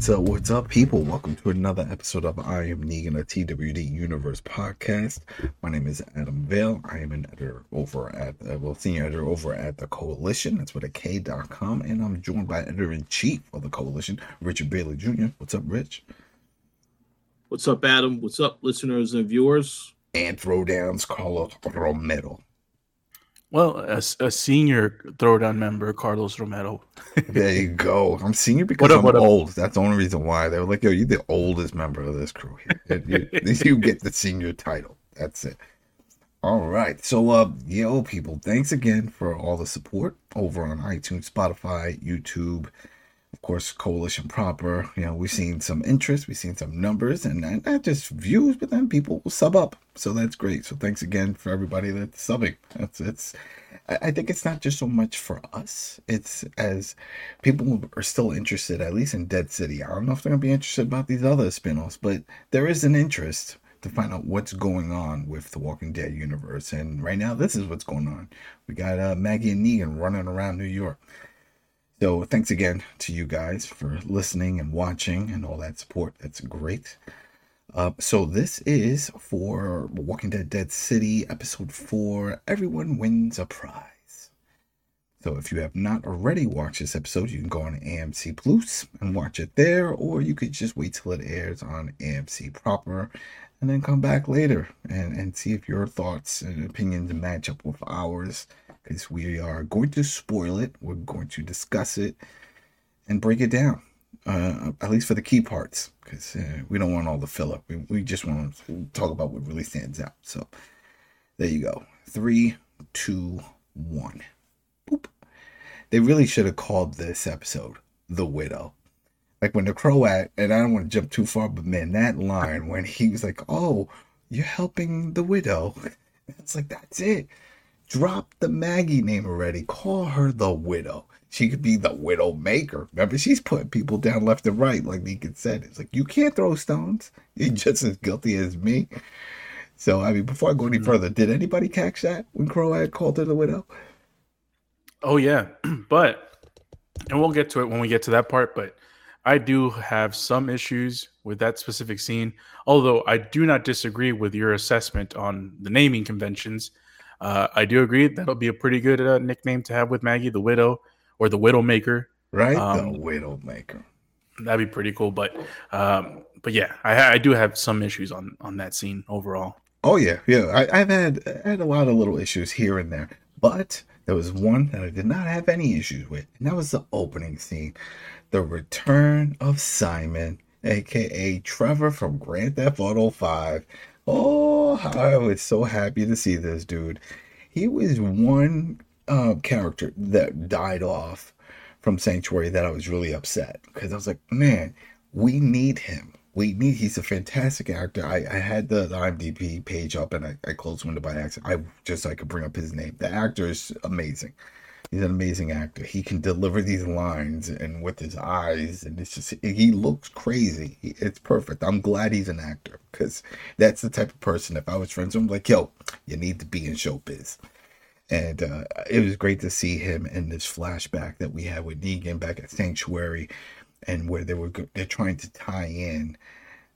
What's up? What's up, people? Welcome to another episode of I Am Negan, a TWD Universe podcast. My name is Adam Vale. I am an editor over at, uh, well, senior editor over at the Koalition. That's with a K.com. And I'm joined by editor in chief of the Koalition, Richard Bailey Jr. What's up, Rich? What's up, Adam? What's up, listeners and viewers? And throwdowns, Carlos Romero. Well, a, a senior throwdown member, Carlos Romero. There you go. I'm senior because up, I'm old. That's the only reason why. They were like, yo, you're the oldest member of this crew here. you, you get the senior title. That's it. All right. So, uh, yo, people, thanks again for all the support over on iTunes, Spotify, YouTube, of course, Koalition Proper. You know, we've seen some interest, we've seen some numbers, and not just views, but then people will sub up. So that's great. So thanks again for everybody that's subbing. That's it's. I I think it's not just so much for us. It's as people are still interested, at least in Dead City. I don't know if they're gonna be interested about these other spin-offs, but there is an interest to find out what's going on with the Walking Dead universe. And right now, this is what's going on. We got uh, Maggie and Negan running around New York. So thanks again to you guys for listening and watching and all that support. That's great. Uh, so this is for Walking Dead Dead City episode four. Everyone wins a prize. So if you have not already watched this episode, you can go on AMC Plus and watch it there, or you could just wait till it airs on AMC proper and then come back later and, and see if your thoughts and opinions match up with ours. Because we are going to spoil it, we're going to discuss it and break it down, uh, at least for the key parts, because uh, we don't want all the filler. We, we just want to talk about what really stands out. So there you go. Three, two, one. Boop. They really should have called this episode The Widow. Like when the Croat, and I don't want to jump too far, but man, that line when he was like, Oh, you're helping the widow. It's like, that's it. Drop the Maggie name already. Call her the widow. She could be the widow maker. Remember, she's putting people down left and right, like Negan said. It's like, you can't throw stones. You're just as guilty as me. So, I mean, before I go any mm. further, did anybody catch that when Croat called her the widow? Oh yeah, but and we'll get to it when we get to that part. But I do have some issues with that specific scene. Although I do not disagree with your assessment on the naming conventions. Uh, I do agree that'll be a pretty good uh, nickname to have with Maggie, the widow or the widow maker. Right? Um, the widow maker. That'd be pretty cool. But um, but yeah, I, I do have some issues on on that scene overall. Oh yeah, yeah. I, I've had I had a lot of little issues here and there, but there was one that I did not have any issues with, and that was the opening scene, the return of Simon, aka Trevor from Grand Theft Auto Five. Oh, I was so happy to see this dude. He was one uh, character that died off from Sanctuary that I was really upset because I was like, man, we need him. We need. He's a fantastic actor. I, I had the, the IMDb page up and I, I closed window by accident. I just so I could bring up his name. The actor is amazing. He's an amazing actor. He can deliver these lines and with his eyes, and it's just he looks crazy. It's perfect. I'm glad he's an actor because that's the type of person. If I was friends with him, like yo, you need to be in showbiz. And uh, it was great to see him in this flashback that we had with Negan back at Sanctuary, and where they were they're trying to tie in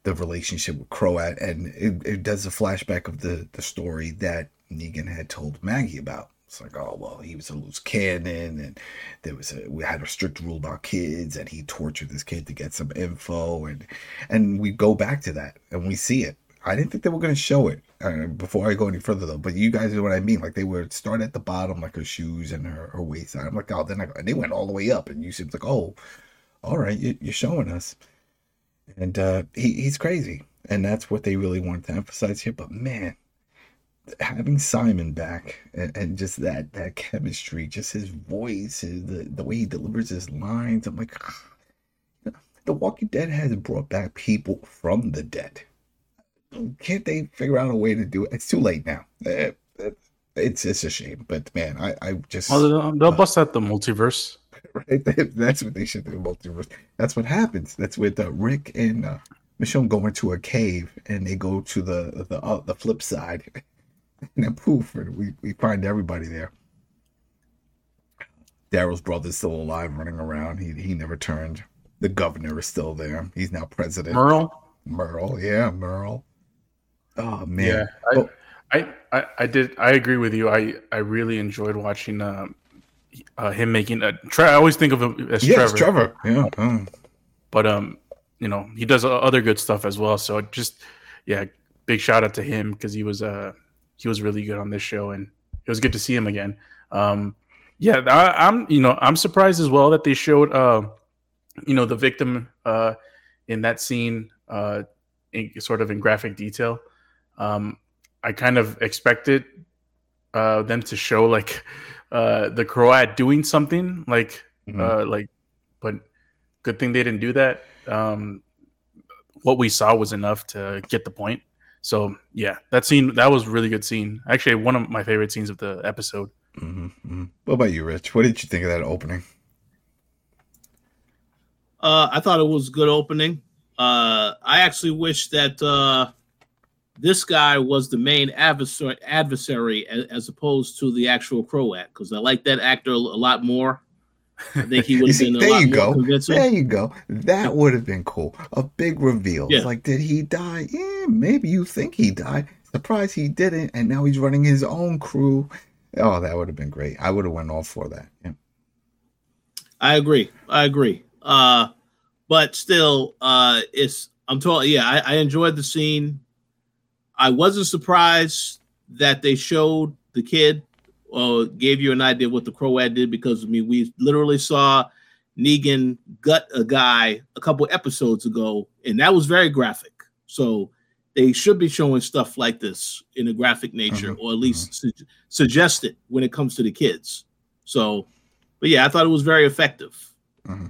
the relationship with Croat, and it, it does a flashback of the the story that Negan had told Maggie about. It's like, oh well, he was a loose cannon, and there was a we had a strict rule about kids, and he tortured this kid to get some info, and and we go back to that, and we see it. I didn't think they were going to show it uh, before I go any further though. But you guys know what I mean. Like they would start at the bottom, like her shoes and her, her waist. I'm like, oh, then I, and they went all the way up, and you seems like, oh, all right, you, you're showing us. And uh, he, he's crazy, and that's what they really wanted to emphasize here. But man, having Simon back and, and just that that chemistry, just his voice, his, the the way he delivers his lines, I'm like, The Walking Dead has brought back people from the dead. Can't they figure out a way to do it? It's too late now. Eh, eh, It's it's a shame, but man, I I just Oh, they'll, they'll bust out the multiverse. right? That's what they should do. Multiverse. That's what happens. That's with uh, Rick and uh, Michonne go into a cave and they go to the the uh, the flip side, and then poof, and we we find everybody there. Daryl's brother's still alive, running around. He he never turned. The governor is still there. He's now president. Merle. Merle, yeah, Merle. Oh man. Yeah, I, oh. I, I, I did. I agree with you. I, I really enjoyed watching uh, uh, him making a. Tre- I always think of him as yes, Trevor. Trevor. Yeah. But um, you know, he does other good stuff as well. So just yeah, big shout out to him because he was uh he was really good on this show, and it was good to see him again. Um, yeah, I, am you know I'm surprised as well that they showed uh you know the victim uh in that scene uh in, sort of in graphic detail. Um, I kind of expected uh, them to show like uh, the Croat doing something like mm-hmm. uh, like, but good thing they didn't do that. Um, what we saw was enough to get the point. So yeah, that scene that was really good scene. Actually, one of my favorite scenes of the episode. Mm-hmm, mm-hmm. What about you, Rich? What did you think of that opening? Uh, I thought it was a good opening. Uh, I actually wish that uh, this guy was the main adversary, adversary as, as opposed to the actual Croat because I like that actor a, lot more. I think he would have been. there you go. There you go. That would have been cool. A big reveal. Yeah. Like, did he die? Yeah, maybe you think he died. Surprise, he didn't, and now he's running his own crew. Oh, that would have been great. I would have went all for that. Yeah. I agree. I agree. Uh, but still, uh, it's I'm told. Yeah, I, I enjoyed the scene. I wasn't surprised that they showed the kid or gave you an idea what the Croat did because I mean we literally saw Negan gut a guy a couple episodes ago, and that was very graphic. So they should be showing stuff like this in a graphic nature, mm-hmm. or at least mm-hmm. su- suggest it when it comes to the kids. So, but yeah, I thought it was very effective. Mm-hmm.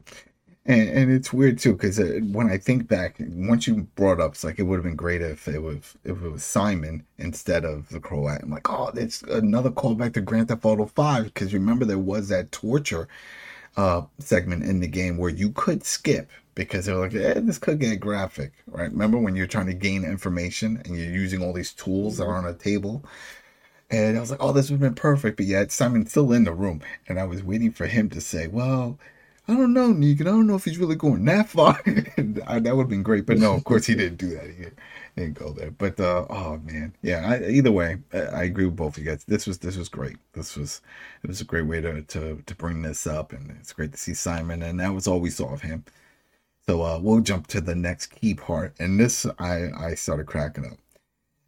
And, and it's weird too because uh, when I think back, once you brought up, it's like it would have been great if it was if it was Simon instead of the Croat. I'm like, oh, it's another callback to Grand Theft Auto Five because remember there was that torture uh, segment in the game where you could skip because they're like, eh, this could get graphic, right? Remember when you're trying to gain information and you're using all these tools that are on a table. And I was like, oh, this would have been perfect. But yet Simon's still in the room. And I was waiting for him to say, well, I don't know, Negan. I don't know if he's really going that far. that would have been great, but no, of course he didn't do that. He didn't go there. But uh, oh man, yeah. I, either way, I, I, agree with both of you guys. This was this was great. This was it was a great way to to to bring this up, and it's great to see Simon. And that was all we saw of him. So uh, we'll jump to the next key part, and this I I started cracking up.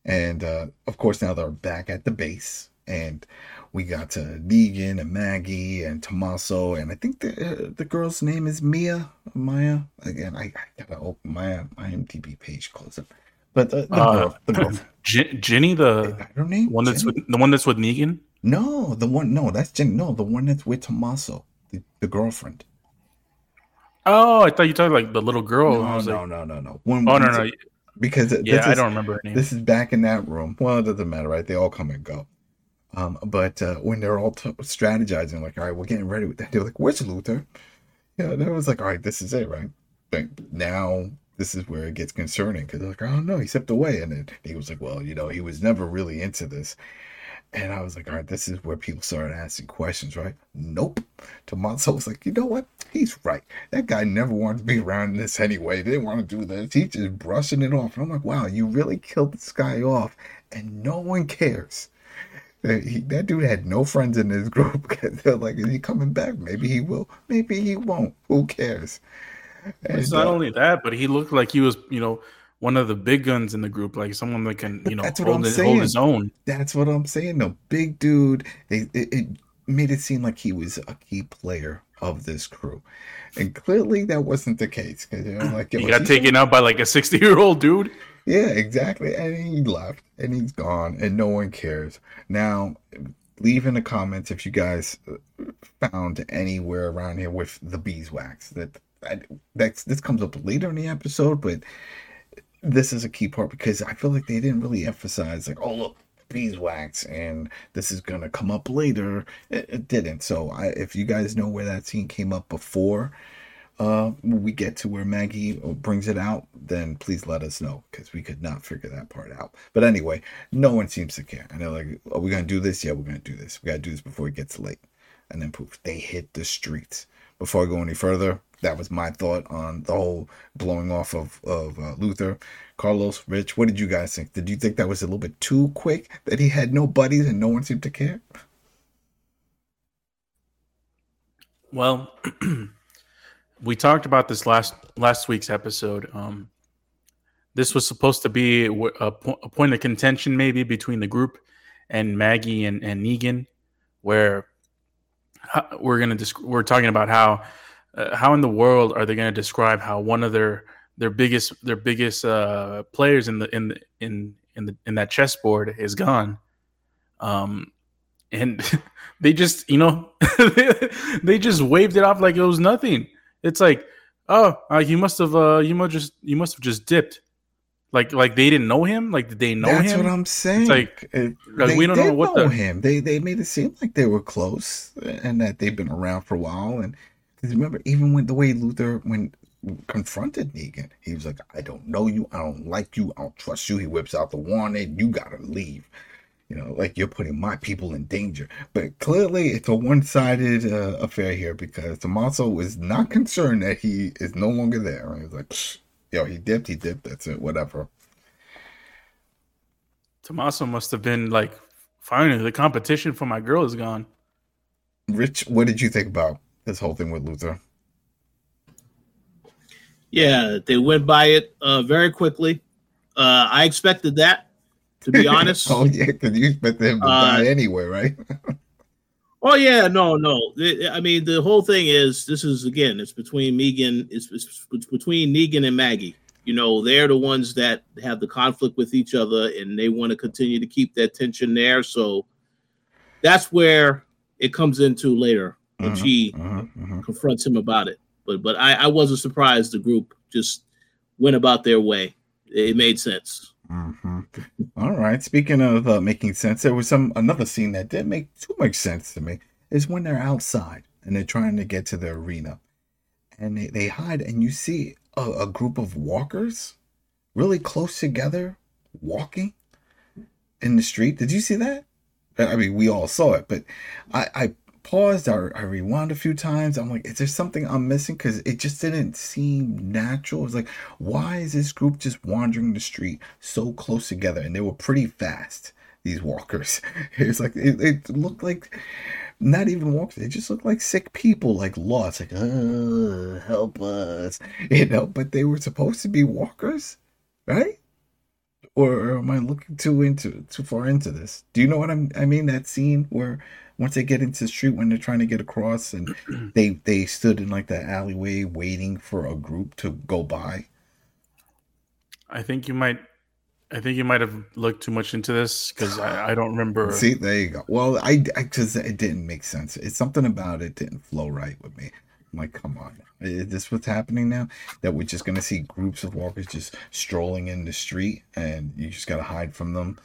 And uh, of course now they're back at the base, and we got to Negan and Maggie and Tommaso, and I think the uh, the girl's name is Mia Maya. Again, I, I gotta open my my IMDb page close up. But the, the uh, girl, the girl. J- Ginny, the her name, one that's with, the one that's with Negan. No, the one. No, that's Ginny. No, the one that's with Tommaso, the, the girlfriend. Oh, I thought you talked like the little girl. No, no, like, no, no, no. One, oh no, no. Because yeah, is, I don't remember her name. This is back in that room. Well, it doesn't matter, right? They all come and go. Um, but uh, when they're all t- strategizing, like, all right, we're getting ready with that, they're like, where's Luther? Yeah, and it was like, all right, this is it, right? But now this is where it gets concerning because they're like, oh no, he stepped away. And then he was like, well, you know, he was never really into this. And I was like, all right, this is where people started asking questions, right? Nope. Tommaso was like, you know what? He's right. That guy never wanted to be around this anyway. They didn't want to do this. He's just brushing it off. And I'm like, wow, you really killed this guy off and no one cares. He, that dude had no friends in his group. They're like, is he coming back? Maybe he will. Maybe he won't. Who cares? And, it's not uh, only that, but he looked like he was, you know, one of the big guns in the group, like someone that can, you know, hold, it, hold, his own. That's what I'm saying. The big dude. It, it, it made it seem like he was a key player of this crew, and clearly that wasn't the case. Because you know, like he got taken out by like a 60 year old dude. Yeah, exactly. And he left and he's gone and no one cares. Now, leave in the comments if you guys uh, found anywhere around here with the beeswax. That that's this comes up later in the episode, but this is a key part because I feel like they didn't really emphasize like, oh look, beeswax, and this is gonna come up later. It, it didn't. So I, if you guys know where that scene came up before, uh, when we get to where Maggie brings it out, then please let us know because we could not figure that part out. But anyway, no one seems to care. And they're like, "Are we gonna do this? Yeah, we're gonna do this. We gotta do this before it gets late." And then poof, they hit the streets. Before I go any further, that was my thought on the whole blowing off of of uh, Luther. Carlos, Rich, what did you guys think? Did you think that was a little bit too quick? That he had no buddies and no one seemed to care? Well, we talked about this last last week's episode. Um, this was supposed to be a, a, point of contention, maybe between the group and Maggie and, and Negan, where we're gonna we're talking about how uh, how in the world are they to describe how one of their their biggest their biggest uh, players in the in the, in in the in that chessboard is gone. Um, and they just you know they just waved it off like it was nothing. It's like, oh, uh, you must have uh, you must just you must have just dipped. Like like they didn't know him. Like did they know That's him? That's what I'm saying. It's like, It- like, they we don't know what know the- him. They they made it seem like they were close and that they've been around for a while. And remember, even when the way Luther when confronted Negan, he was like, "I don't know you. I don't like you. I don't trust you." He whips out the warning. You gotta leave. You know, like you're putting my people in danger. But clearly, it's a one-sided uh, affair here because Tommaso is not concerned that he is no longer there. He's like, "Yo, he dipped. He dipped. That's it. Whatever." Tommaso must have been like, finally the competition for my girl is gone. Rich, what did you think about this whole thing with Luther? Yeah, they went by it uh, very quickly. Uh, I expected that, to be honest. oh yeah, because you expected him to Uh, die anyway, right? Oh yeah, no, no. I mean, the whole thing is this is again, it's between Negan, it's, it's between Negan and Maggie. You know, they're the ones that have the conflict with each other, and they want to continue to keep that tension there. So that's where it comes into later when Mhm, she mhm, mhm. confronts him about it. But but I, I wasn't surprised the group just went about their way. It made sense. Hmm All right. Speaking of uh, making sense, there was some another scene that didn't make too much sense to me. Is when they're outside and they're trying to get to the arena, and they, they hide, and you see a, a group of walkers really close together walking in the street. Did you see that? I mean, we all saw it, but I, I paused, I, I rewound a few times. I'm like, is there something I'm missing? Because it just didn't seem natural. It was like, why is this group just wandering the street so close together? And they were pretty fast, these walkers. It was like, it, it looked like not even walkers. They just looked like sick people, like lost, like, help us, you know, but they were supposed to be walkers, right? Or am I looking too into too far into this? Do you know what I'm? I mean that scene where once they get into the street when they're trying to get across and they they stood in like the alleyway waiting for a group to go by. I think you might. I think you might have looked too much into this because I, I don't remember. See, there you go. Well, I because it didn't make sense. It's something about it didn't flow right with me. I'm like, come on, is this what's happening now? That we're just gonna see groups of walkers just strolling in the street, and you just gotta hide from them.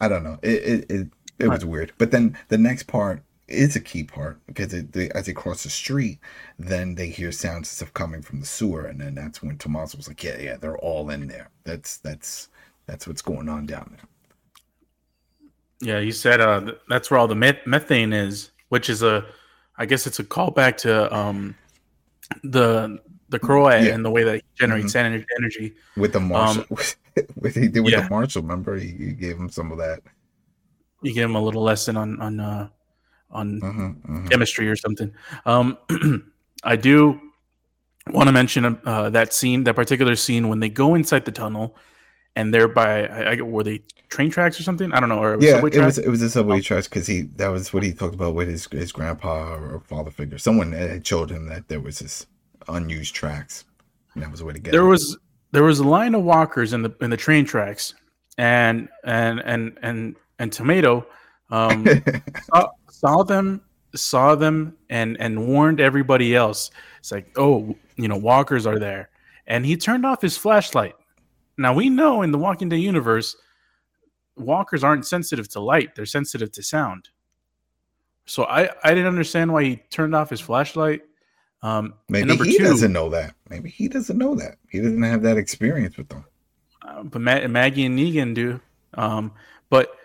I don't know. It it it, it was weird. But then the next part is a key part because it, they, as they cross the street, then they hear sounds and stuff coming from the sewer, and then that's when Tommaso was like, yeah, yeah, they're all in there. That's that's that's what's going on down there. Yeah, you said uh, that's where all the met- methane is, which is a, I guess it's a callback to um, the the Croat Yeah. and the way that he generates ener- energy. with the marshal what he did with Um, yeah. the marshal remember he, he gave him some of that You give him a little lesson on on uh, on Mhm, mhm. chemistry or something. Um, I do want to mention uh, that scene, that particular scene when they go inside the tunnel and they're by, I, I, were they train tracks or something? I don't know. Or yeah subway it was it was a Oh. subway tracks because he that was what he talked about with his his grandpa or father figure someone had showed him that there was this unused tracks and that was the way to get there was there was a line of walkers in the in the train tracks, and and and and and Tommaso um, saw, saw them saw them and and warned everybody else. It's like, oh, you know, walkers are there, and he turned off his flashlight. Now we know in the Walking Dead universe, walkers aren't sensitive to light; they're sensitive to sound. So I I didn't understand why he turned off his flashlight. Um, Maybe he two- doesn't know that. Maybe he doesn't know that. He doesn't have that experience with them. uh, but Ma- Maggie and Negan do. Um, but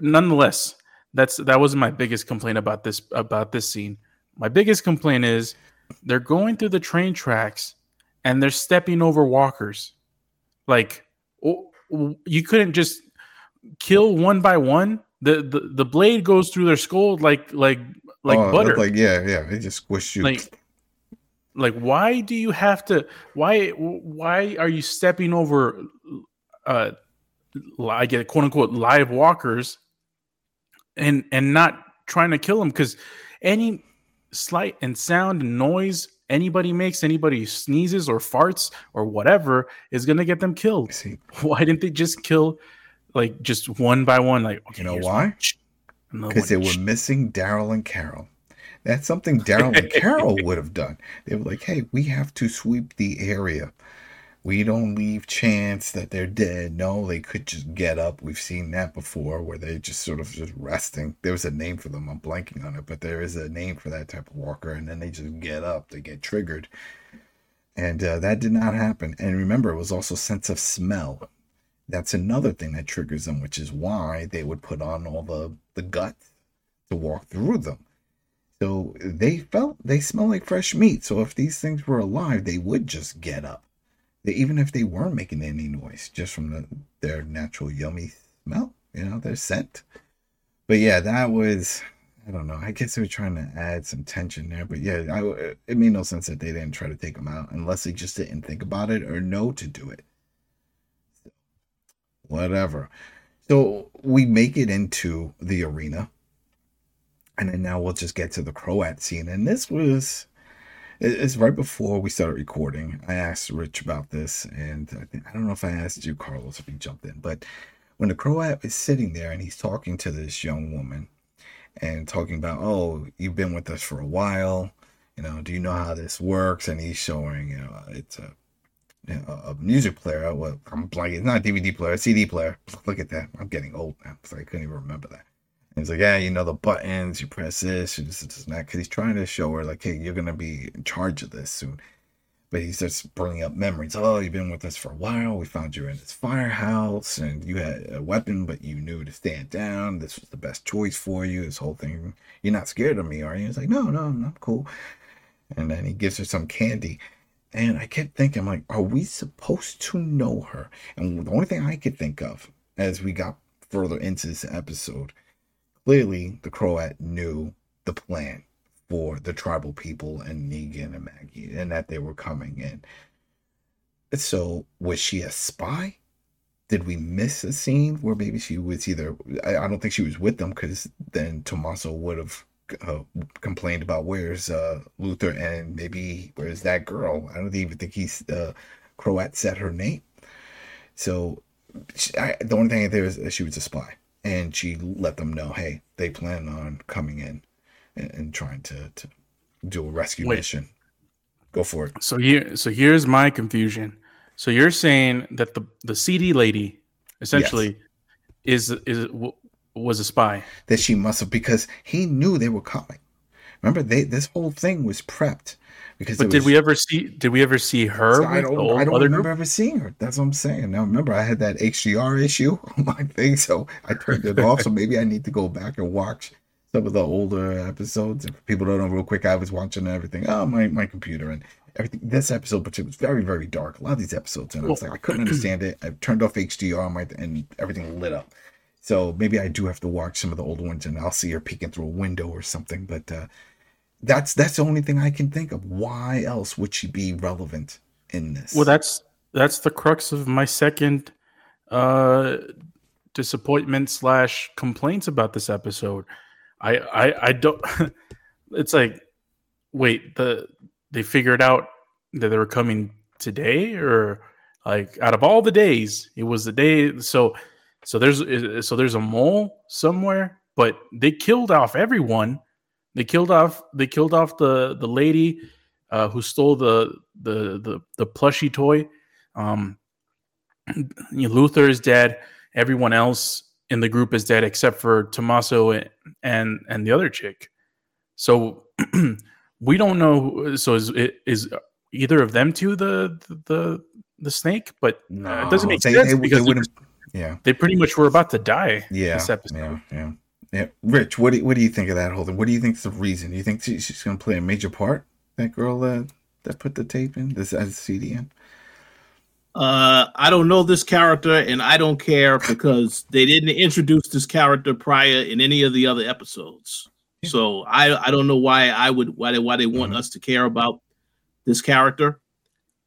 nonetheless, that's that wasn't my biggest complaint about this about this scene. My biggest complaint is they're going through the train tracks and they're stepping over walkers. Like you couldn't just kill one by one. The, the the blade goes through their skull like like like Oh, butter. Like yeah, yeah. It just squished you. like like why do you have to why why are you stepping over uh I get quote unquote live walkers and and not trying to kill them because any slight and sound and noise anybody makes anybody sneezes or farts or whatever is gonna get them killed See, why didn't they just kill like just one by one like okay, You know why? because they were missing Daryl and Carol. That's something Daryl and Carol would have done. They were like, "Hey, we have to sweep the area. We don't leave chance that they're dead. No, they could just get up. We've seen that before, where they're just sort of just resting. There was a name for them. I'm blanking on it, but there is a name for that type of walker. And then they just get up. They get triggered, and uh, that did not happen. And remember, it was also sense of smell. That's another thing that triggers them, which is why they would put on all the the guts to walk through them. So they felt they smell like fresh meat. So if these things were alive, they would just get up. They, even if they weren't making any noise, just from the, their natural yummy smell, you know, their scent. But yeah, that was I don't know. I guess they were trying to add some tension there. But yeah, I, it made no sense that they didn't try to take them out unless they just didn't think about it or know to do it. Whatever. So we make it into the arena. And then now we'll just get to the Croat scene. And this was it's right before we started recording. I asked Rich about this, and I, think, I don't know if I asked you, Carlos, if you jumped in, but when the Croat is sitting there and he's talking to this young woman and talking about, oh, you've been with us for a while, you know, do you know how this works? And he's showing, you know, it's a a music player. Well, I'm blanking. It's not a DVD player, a CD player. Look at that. I'm getting old now, so I couldn't even remember that. He's like, yeah, you know the buttons. You press this, you this, this, that. Because he's trying to show her, like, hey, you're gonna be in charge of this soon. But he starts bringing up memories. Oh, you've been with us for a while. We found you in this firehouse, and you had a weapon, but you knew to stand down. This was the best choice for you. This whole thing. You're not scared of me, are you? He's like, no, no, I'm cool. And then he gives her some candy. And I kept thinking, like, are we supposed to know her? And the only thing I could think of as we got further into this episode, clearly the Croat knew the plan for the tribal people and Negan and Maggie and that they were coming in. So was she a spy? Did we miss a scene where maybe she was either? I, I don't think she was with them because then Tommaso would have uh, complained about where's uh, Luther and maybe where's that girl. I don't even think he's uh, Croat said her name. So I, the only thing there is she was a spy, and she let them know, hey, they plan on coming in and, and trying to, to do a rescue Wait. mission. Go for it. So here, so here's my confusion. So you're saying that the the CD lady essentially is is w- was a spy. That she must have because he knew they were coming. Remember, they this whole thing was prepped because. But did was- we ever see? Did we ever see her? I don't. old I don't remember group? ever seeing her. That's what I'm saying. Now remember, I had that HDR issue on my thing, so I turned it off. So maybe I need to go back and watch some of the older episodes. If people don't know, real quick, I was watching everything. Oh, my my computer and everything. This episode, but it was very very dark. A lot of these episodes, and I was like, I couldn't understand it. I turned off HDR on my and everything lit up. So maybe I do have to watch some of the older ones, and I'll see her peeking through a window or something. But uh, that's that's the only thing I can think of. Why else would she be relevant in this? Well, that's that's the crux of my second uh disappointment slash complaints about this episode. I I I don't. it's like, wait, the they figured out that they were coming today, or like out of all the days, it was the day. So so there's so there's a mole somewhere, but they killed off everyone. They killed off they killed off the the lady uh, who stole the the the the plushy toy. Um, you know, Luther is dead. Everyone else in the group is dead except for Tommaso and and, and the other chick. So we don't know. So is it is either of them two the the the snake? But no, uh, it doesn't make they, sense they, because they yeah, they pretty much were about to die. Yeah, this episode. Yeah, yeah, yeah. Rich, what do you, what do you think of that whole thing? What do you think is the reason? Do you think she's going to play a major part? That girl that that put the tape in this as CD in. Uh, I don't know this character, and I don't care because they didn't introduce this character prior in any of the other episodes. Yeah. So I I don't know why I would why they why they want mm-hmm. us to care about this character.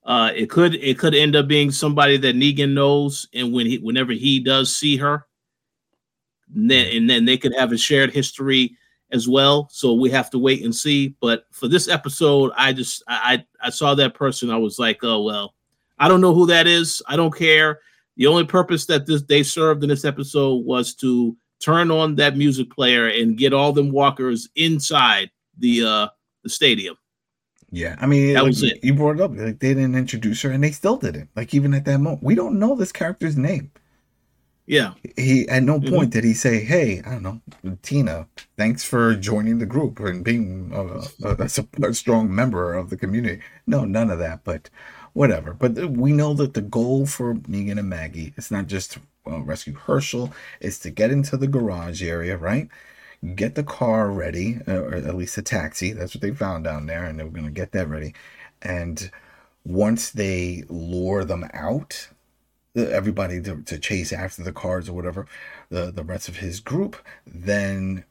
Uh, it could it could end up being somebody that Negan knows, and when he whenever he does see her, then, and then they could have a shared history as well. So we have to wait and see. But for this episode, I just I I saw that person. I was like, oh well, I don't know who that is. I don't care. The only purpose that this they served in this episode was to turn on that music player and get all them walkers inside the uh the stadium. Yeah, I mean, that like, was it. You brought it up. Like they didn't introduce her, and they still didn't. Like even at that moment, we don't know this character's name. Yeah. He at no mm-hmm. point mm-hmm. did he say, "Hey, I don't know, Tina, thanks for joining the group and being a, a, a, strong member of the community." No, none of that. But whatever. But we know that the goal for Negan and Maggie is not just to uh, rescue Hershel; it's to get into the garage area, right? Get the car ready, uh, or at least a taxi. That's what they found down there, and they were going to get that ready. And once they lure them out, everybody to, to chase after the cards or whatever, the, the rest of his group, then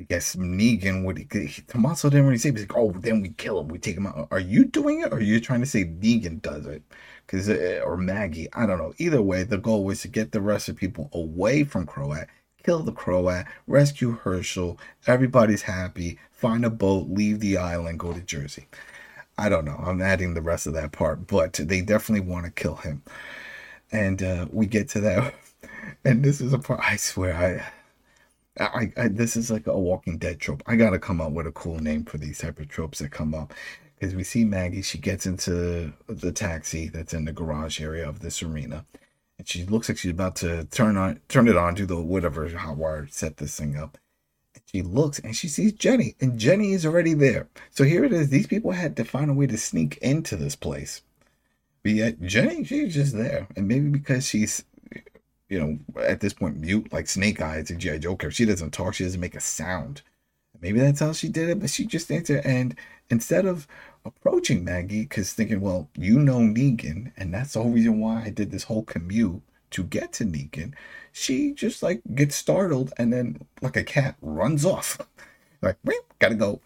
I guess Negan would Tommaso didn't really say, he's like, oh, then we kill him, we take him out. Are you doing it, or are you trying to say Negan does it? Because uh, or Maggie, I don't know. Either way, the goal was to get the rest of people away from Croat, kill the Croat, rescue Hershel. Everybody's happy. Find a boat, leave the island, go to Jersey. I don't know. I'm adding the rest of that part, but they definitely want to kill him and uh, we get to that, and this is a part. I swear, I, I, I, this is like a Walking Dead trope. I gotta come up with a cool name for these type of tropes that come up. Because we see Maggie, she gets into the taxi that's in the garage area of this arena, and she looks like she's about to turn on, turn it on, do the whatever hot wire, set this thing up. And she looks and she sees Ginny, and Ginny is already there. So here it is. These people had to find a way to sneak into this place but yet Ginny, she's just there, and maybe because she's, you know, at this point mute like Snake Eyes and GI Joker, she doesn't talk, she doesn't make a sound. Maybe that's how she did it, but she just stands there and instead of approaching Maggie, because thinking, well, you know Negan, and that's the whole reason why I did this whole commute to get to Negan, she just like gets startled and then, like a cat, runs off. like, gotta go.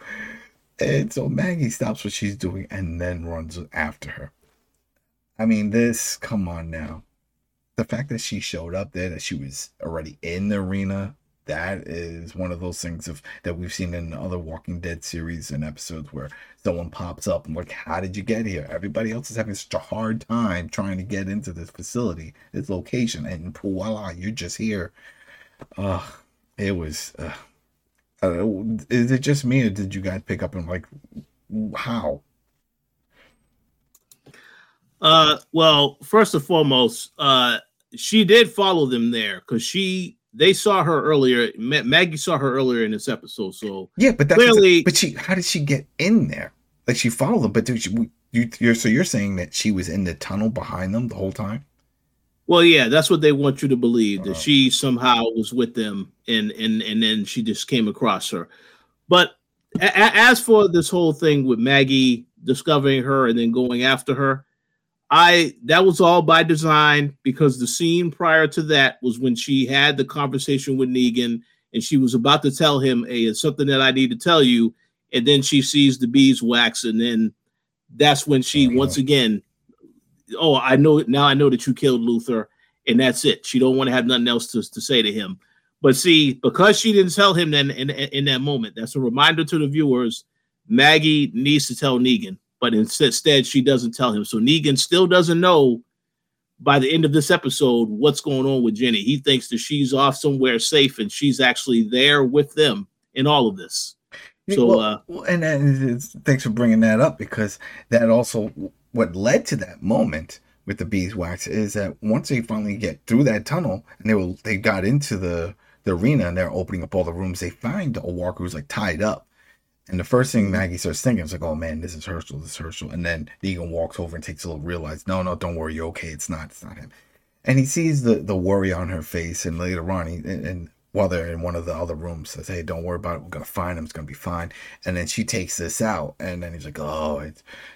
And so Maggie stops what she's doing and then runs after her. I mean, this, come on now. The fact that she showed up there, that she was already in the arena, that is one of those things of that we've seen in other Walking Dead series and episodes where someone pops up and like, how did you get here? Everybody else is having such a hard time trying to get into this facility, this location, and voila, you're just here. Uh, it was. Uh, uh, is it just me, or did you guys pick up and like, how? Uh, well, first and foremost, uh, she did follow them there because she they saw her earlier. Maggie saw her earlier in this episode. So yeah, but that's clearly, but she how did she get in there? Like she followed them, but she, you, you're so you're saying that she was in the tunnel behind them the whole time? Well, yeah, that's what they want you to believe that uh-huh. she somehow was with them, and and and then she just came across her. But a- as for this whole thing with Maggie discovering her and then going after her, I that was all by design because the scene prior to that was when she had the conversation with Negan and she was about to tell him, "Hey, it's something that I need to tell you," and then she sees the beeswax, and then that's when she mm-hmm. once again, "Oh, I know now. I know that you killed Luther," and that's it. She don't want to have nothing else to, to say to him. But see, because she didn't tell him then in, in, in that moment, that's a reminder to the viewers. Maggie needs to tell Negan but instead she doesn't tell him. So Negan still doesn't know by the end of this episode what's going on with Ginny. He thinks that she's off somewhere safe and she's actually there with them in all of this. So, well, uh, and, and thanks for bringing that up because that also what led to that moment with the beeswax is that once they finally get through that tunnel and they will they got into the the arena and they're opening up all the rooms, they find a walker who's like tied up And the first thing Maggie starts thinking is like, "Oh man, this is Hershel. This is Hershel." And then Negan walks over and takes a little realize, "No, no, don't worry, you're okay. It's not. It's not him." And he sees the the worry on her face, and later on, he and, and while they're in one of the other rooms, says, "Hey, don't worry about it. We're gonna find him. It's gonna be fine." And then she takes this out, and then he's like, "Oh,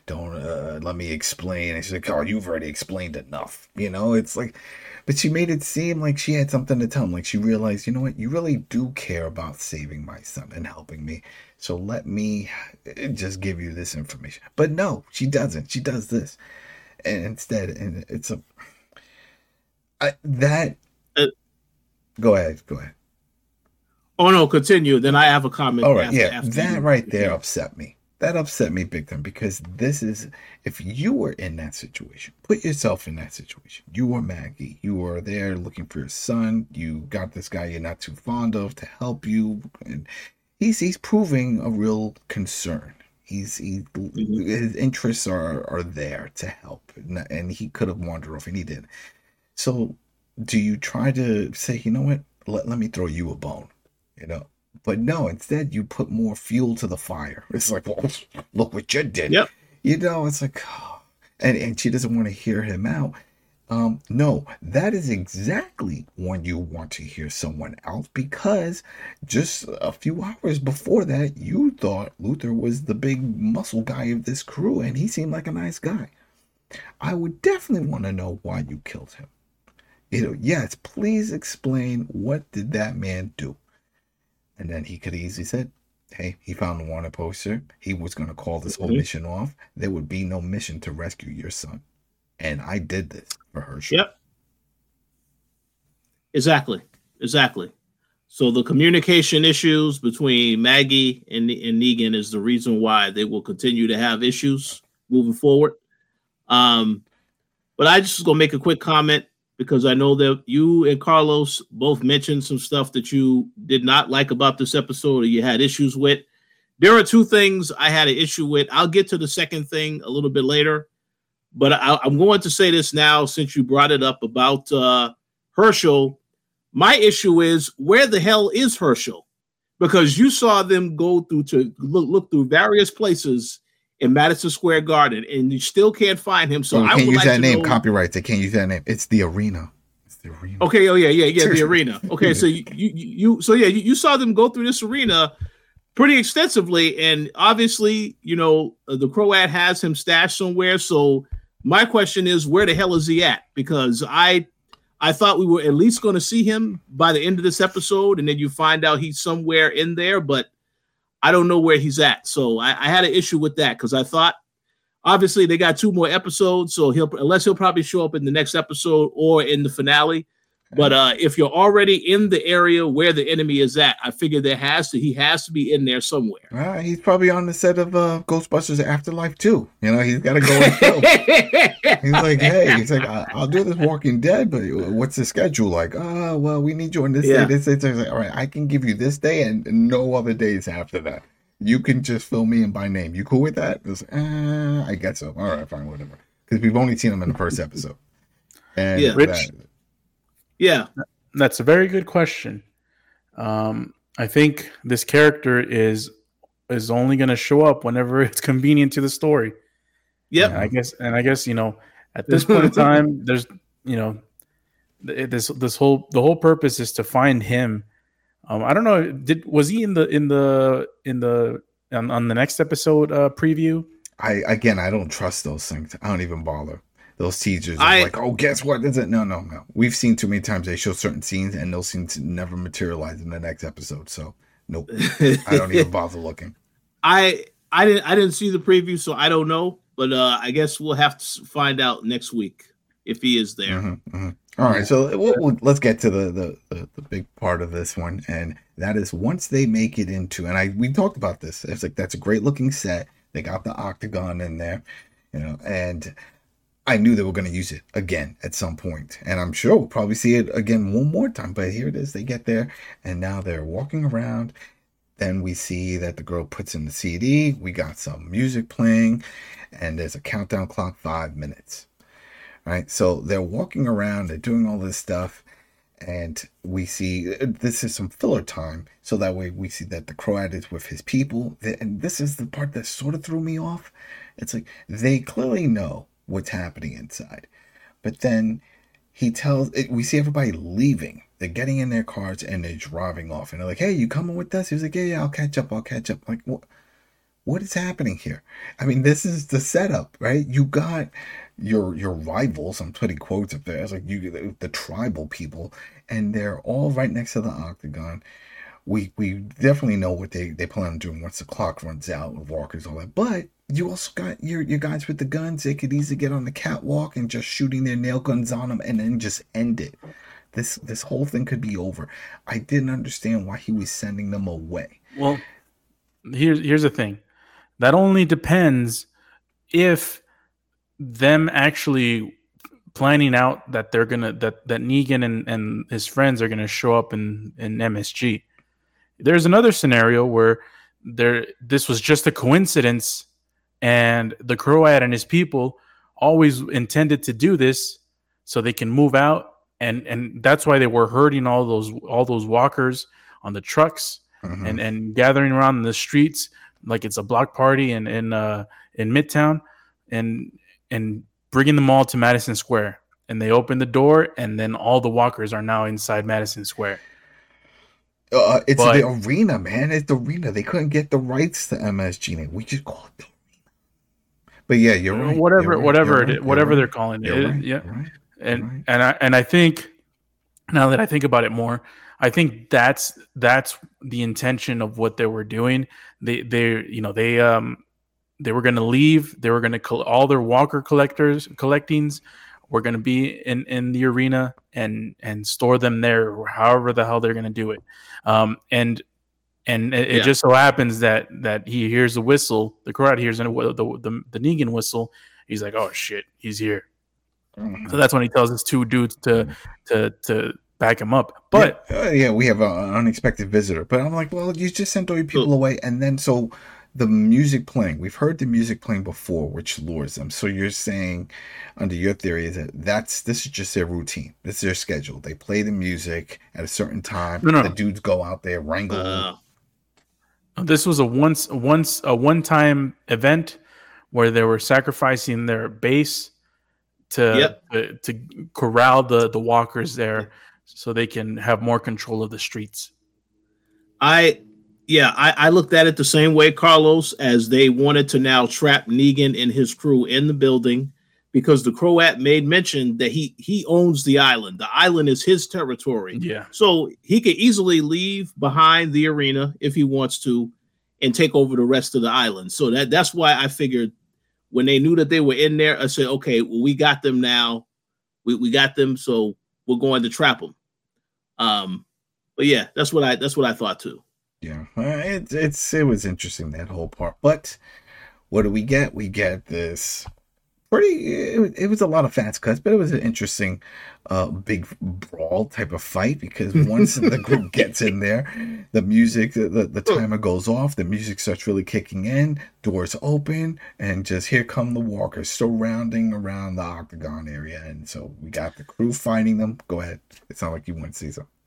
don't uh, let me explain." And she's like, "Oh, you've already explained enough." You know, it's like but she made it seem like she had something to tell him. Like she realized, you know what, you really do care about saving my son and helping me. So let me just give you this information. But no, she doesn't. She does this. And instead, and it's a I, that. Uh, go ahead. Go ahead. Oh no, continue. Then I have a comment. All right, after, yeah, after that you. right there upset me that upset me big time because this is if you were in that situation put yourself in that situation. You were maggie. You were there looking for your son. You got this guy you're not too fond of to help you and he's he's proving a real concern. He's he mm-hmm. his interests are are there to help and he could have wandered off and he did so do you try to say you know what? Let, let me throw you a bone you know but no, instead you put more fuel to the fire. It's like, well, look what you did. Yep. You know, it's like, oh. and and she doesn't want to hear him out. Um, no, that is exactly when you want to hear someone else because just a few hours before that, you thought Luther was the big muscle guy of this crew and he seemed like a nice guy. I would definitely want to know why you killed him. You know, yes, please explain what did that man do? And then he could easily said, hey, he found the wanted poster. He was going to call this whole mm-hmm. mission off. There would be no mission to rescue your son. And I did this for her. Yep. Exactly. Exactly. So the communication issues between Maggie and, and Negan is the reason why they will continue to have issues moving forward. Um, but I just gonna make a quick comment because I know that you and Carlos both mentioned some stuff that you did not like about this episode or you had issues with. There are two things I had an issue with. I'll get to the second thing a little bit later, but I, am going to say this now since you brought it up about uh, Hershel. My issue is where the hell is Hershel? Because you saw them go through to look, look through various places in Madison Square Garden, and you still can't find him. So I can't use like that name. Know... Copyrights. They can't use that name. It's the arena. It's the arena. Okay. Oh yeah. Yeah. Yeah. The arena. Okay. So you, you, you so yeah you, you saw them go through this arena pretty extensively, and obviously you know uh, the Croat has him stashed somewhere. So my question is, where the hell is he at? Because I I thought we were at least going to see him by the end of this episode, and then you find out he's somewhere in there, but I don't know where he's at. So I, I had an issue with that because I thought obviously they got two more episodes, so he'll unless he'll probably show up in the next episode or in the finale. But uh, if you're already in the area where the enemy is at, I figure there has to he has to be in there somewhere. Uh, he's probably on the set of uh, Ghostbusters Afterlife too. You know, he's got to go and he's like, hey, he's like, I'll do this Walking Dead, but what's the schedule like? Oh, well, we need you on this yeah. day. This day. Like, all right, I can give you this day and no other days after that. You can just fill me in by name. You cool with that? Like, uh, I guess so. All right, fine, whatever. Because we've only seen him in the first episode. And yeah, Rich. That, yeah, that's a very good question. Um, I think this character is is only going to show up whenever it's convenient to the story. Yeah, I guess, and I guess you know, at this point in time, there's you know, this this whole the whole purpose is to find him. Um, I don't know. Did was he in the in the in the on, on the next episode uh, preview? I again, I don't trust those things. I don't even bother those teasers I, like, oh, guess what? Is it? No, no, no. We've seen too many times they show certain scenes and those scenes never materialize in the next episode. So nope. I don't even bother looking. I I didn't I didn't see the preview, so I don't know. But uh I guess we'll have to find out next week if he is there. Mm-hmm, mm-hmm. All right, so we'll, we'll, let's get to the, the, the the big part of this one, and that is once they make it into, and I we talked about this. It's like that's a great looking set. They got the octagon in there, you know, and I knew they were going to use it again at some point, and I'm sure we'll probably see it again one more time. But here it is. They get there, and now they're walking around. Then we see that the girl puts in the CD. We got some music playing, and there's a countdown clock, five minutes. Right. So they're walking around. They're doing all this stuff, and we see this is some filler time so that way we see that the croat is with his people and this is the part that sort of threw me off it's like they clearly know what's happening inside but then he tells we see everybody leaving they're getting in their cars and they're driving off and they're like hey you coming with us he's like yeah yeah i'll catch up i'll catch up like what what is happening here i mean this is the setup right you got your your rivals. I'm putting quotes up there. It's like you the, the tribal people, and they're all right next to the octagon. We we definitely know what they they plan on doing once the clock runs out with walkers all that. But you also got your your guys with the guns. They could easily get on the catwalk and just shooting their nail guns on them and then just end it. This this whole thing could be over. I didn't understand why he was sending them away. Well, here's here's the thing. That only depends if them actually planning out that they're gonna that that Negan and, and his friends are gonna show up in in MSG. There's another scenario where there this was just a coincidence, and the Croat and his people always intended to do this so they can move out, and and that's why they were herding all those all those walkers on the trucks mm-hmm. and and gathering around the streets like it's a block party in in uh, in Midtown, and and bringing them all to Madison Square. And they open the door, and then all the walkers are now inside Madison Square. Uh, it's but, the arena, man. It's the arena. They couldn't get the rights to MSG. We just call it the arena. But yeah, you're right. Whatever, you're whatever, right. it, whatever right. they're calling it. Right. Yeah, and and I and I think now that I think about it more, I think that's that's the intention of what they were doing. They they you know they um they were going to leave. They were going to all their Walker collectors collectings were going to be in in the arena and and store them there, or however the hell they're going to do it. Um, and and it, yeah. it, just so happens that that he hears the whistle. The crowd hears the the, the, the Negan whistle. He's like, "Oh shit, he's here." Mm-hmm. So that's when he tells his two dudes to to to back him up. But yeah, uh, yeah we have an unexpected visitor. But I'm like, well, you just sent all your people away, and then so the music playing. We've heard the music playing before, which lures them. So you're saying, under your theory, that that's this is just their routine. This is their schedule. They play the music at a certain time. No, no. The dudes go out there wrangle. Uh, this was a once once a one time event where they were sacrificing their base to, yep. to to corral the the walkers there so they can have more control of the streets. I yeah, I, I, looked at it the same way, Carlos, as they wanted to now trap Negan and his crew in the building because the Croat made mention that he he owns the island. The island is his territory. Yeah. So he could easily leave behind the arena if he wants to and take over the rest of the island. So that that's why I figured when they knew that they were in there, I said, okay, well, we got them now. We, we got them, so we're going to trap them. Um, but yeah, that's what I that's what I thought too yeah, it, it's it was interesting that whole part. But what do we get? We get this pretty. It, it was a lot of fast cuts, but it was an interesting, uh, big brawl type of fight because once the group gets in there, the music, the, the timer goes off, the music starts really kicking in, doors open, and just here come the walkers surrounding around the octagon area, and so we got the crew fighting them. Go ahead. It sounds like you want to see something.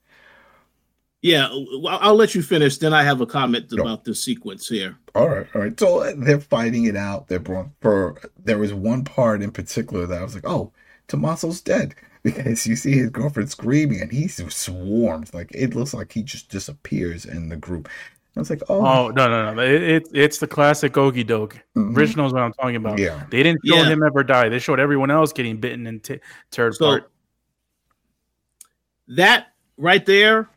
Yeah, I'll let you finish. Then I have a comment about the sequence here. All right, all right. So uh, they're fighting it out. They're for there was one part in particular that I was like, oh, Tommaso's dead because you see his girlfriend screaming and he swarms like it looks like he just disappears in the group. I was like, oh, oh no, no, no! It, it it's the classic Okie doke. Mm-hmm. Rich knows what I'm talking about. Yeah, they didn't show yeah. him ever die. They showed everyone else getting bitten and t- teared so, apart. That right there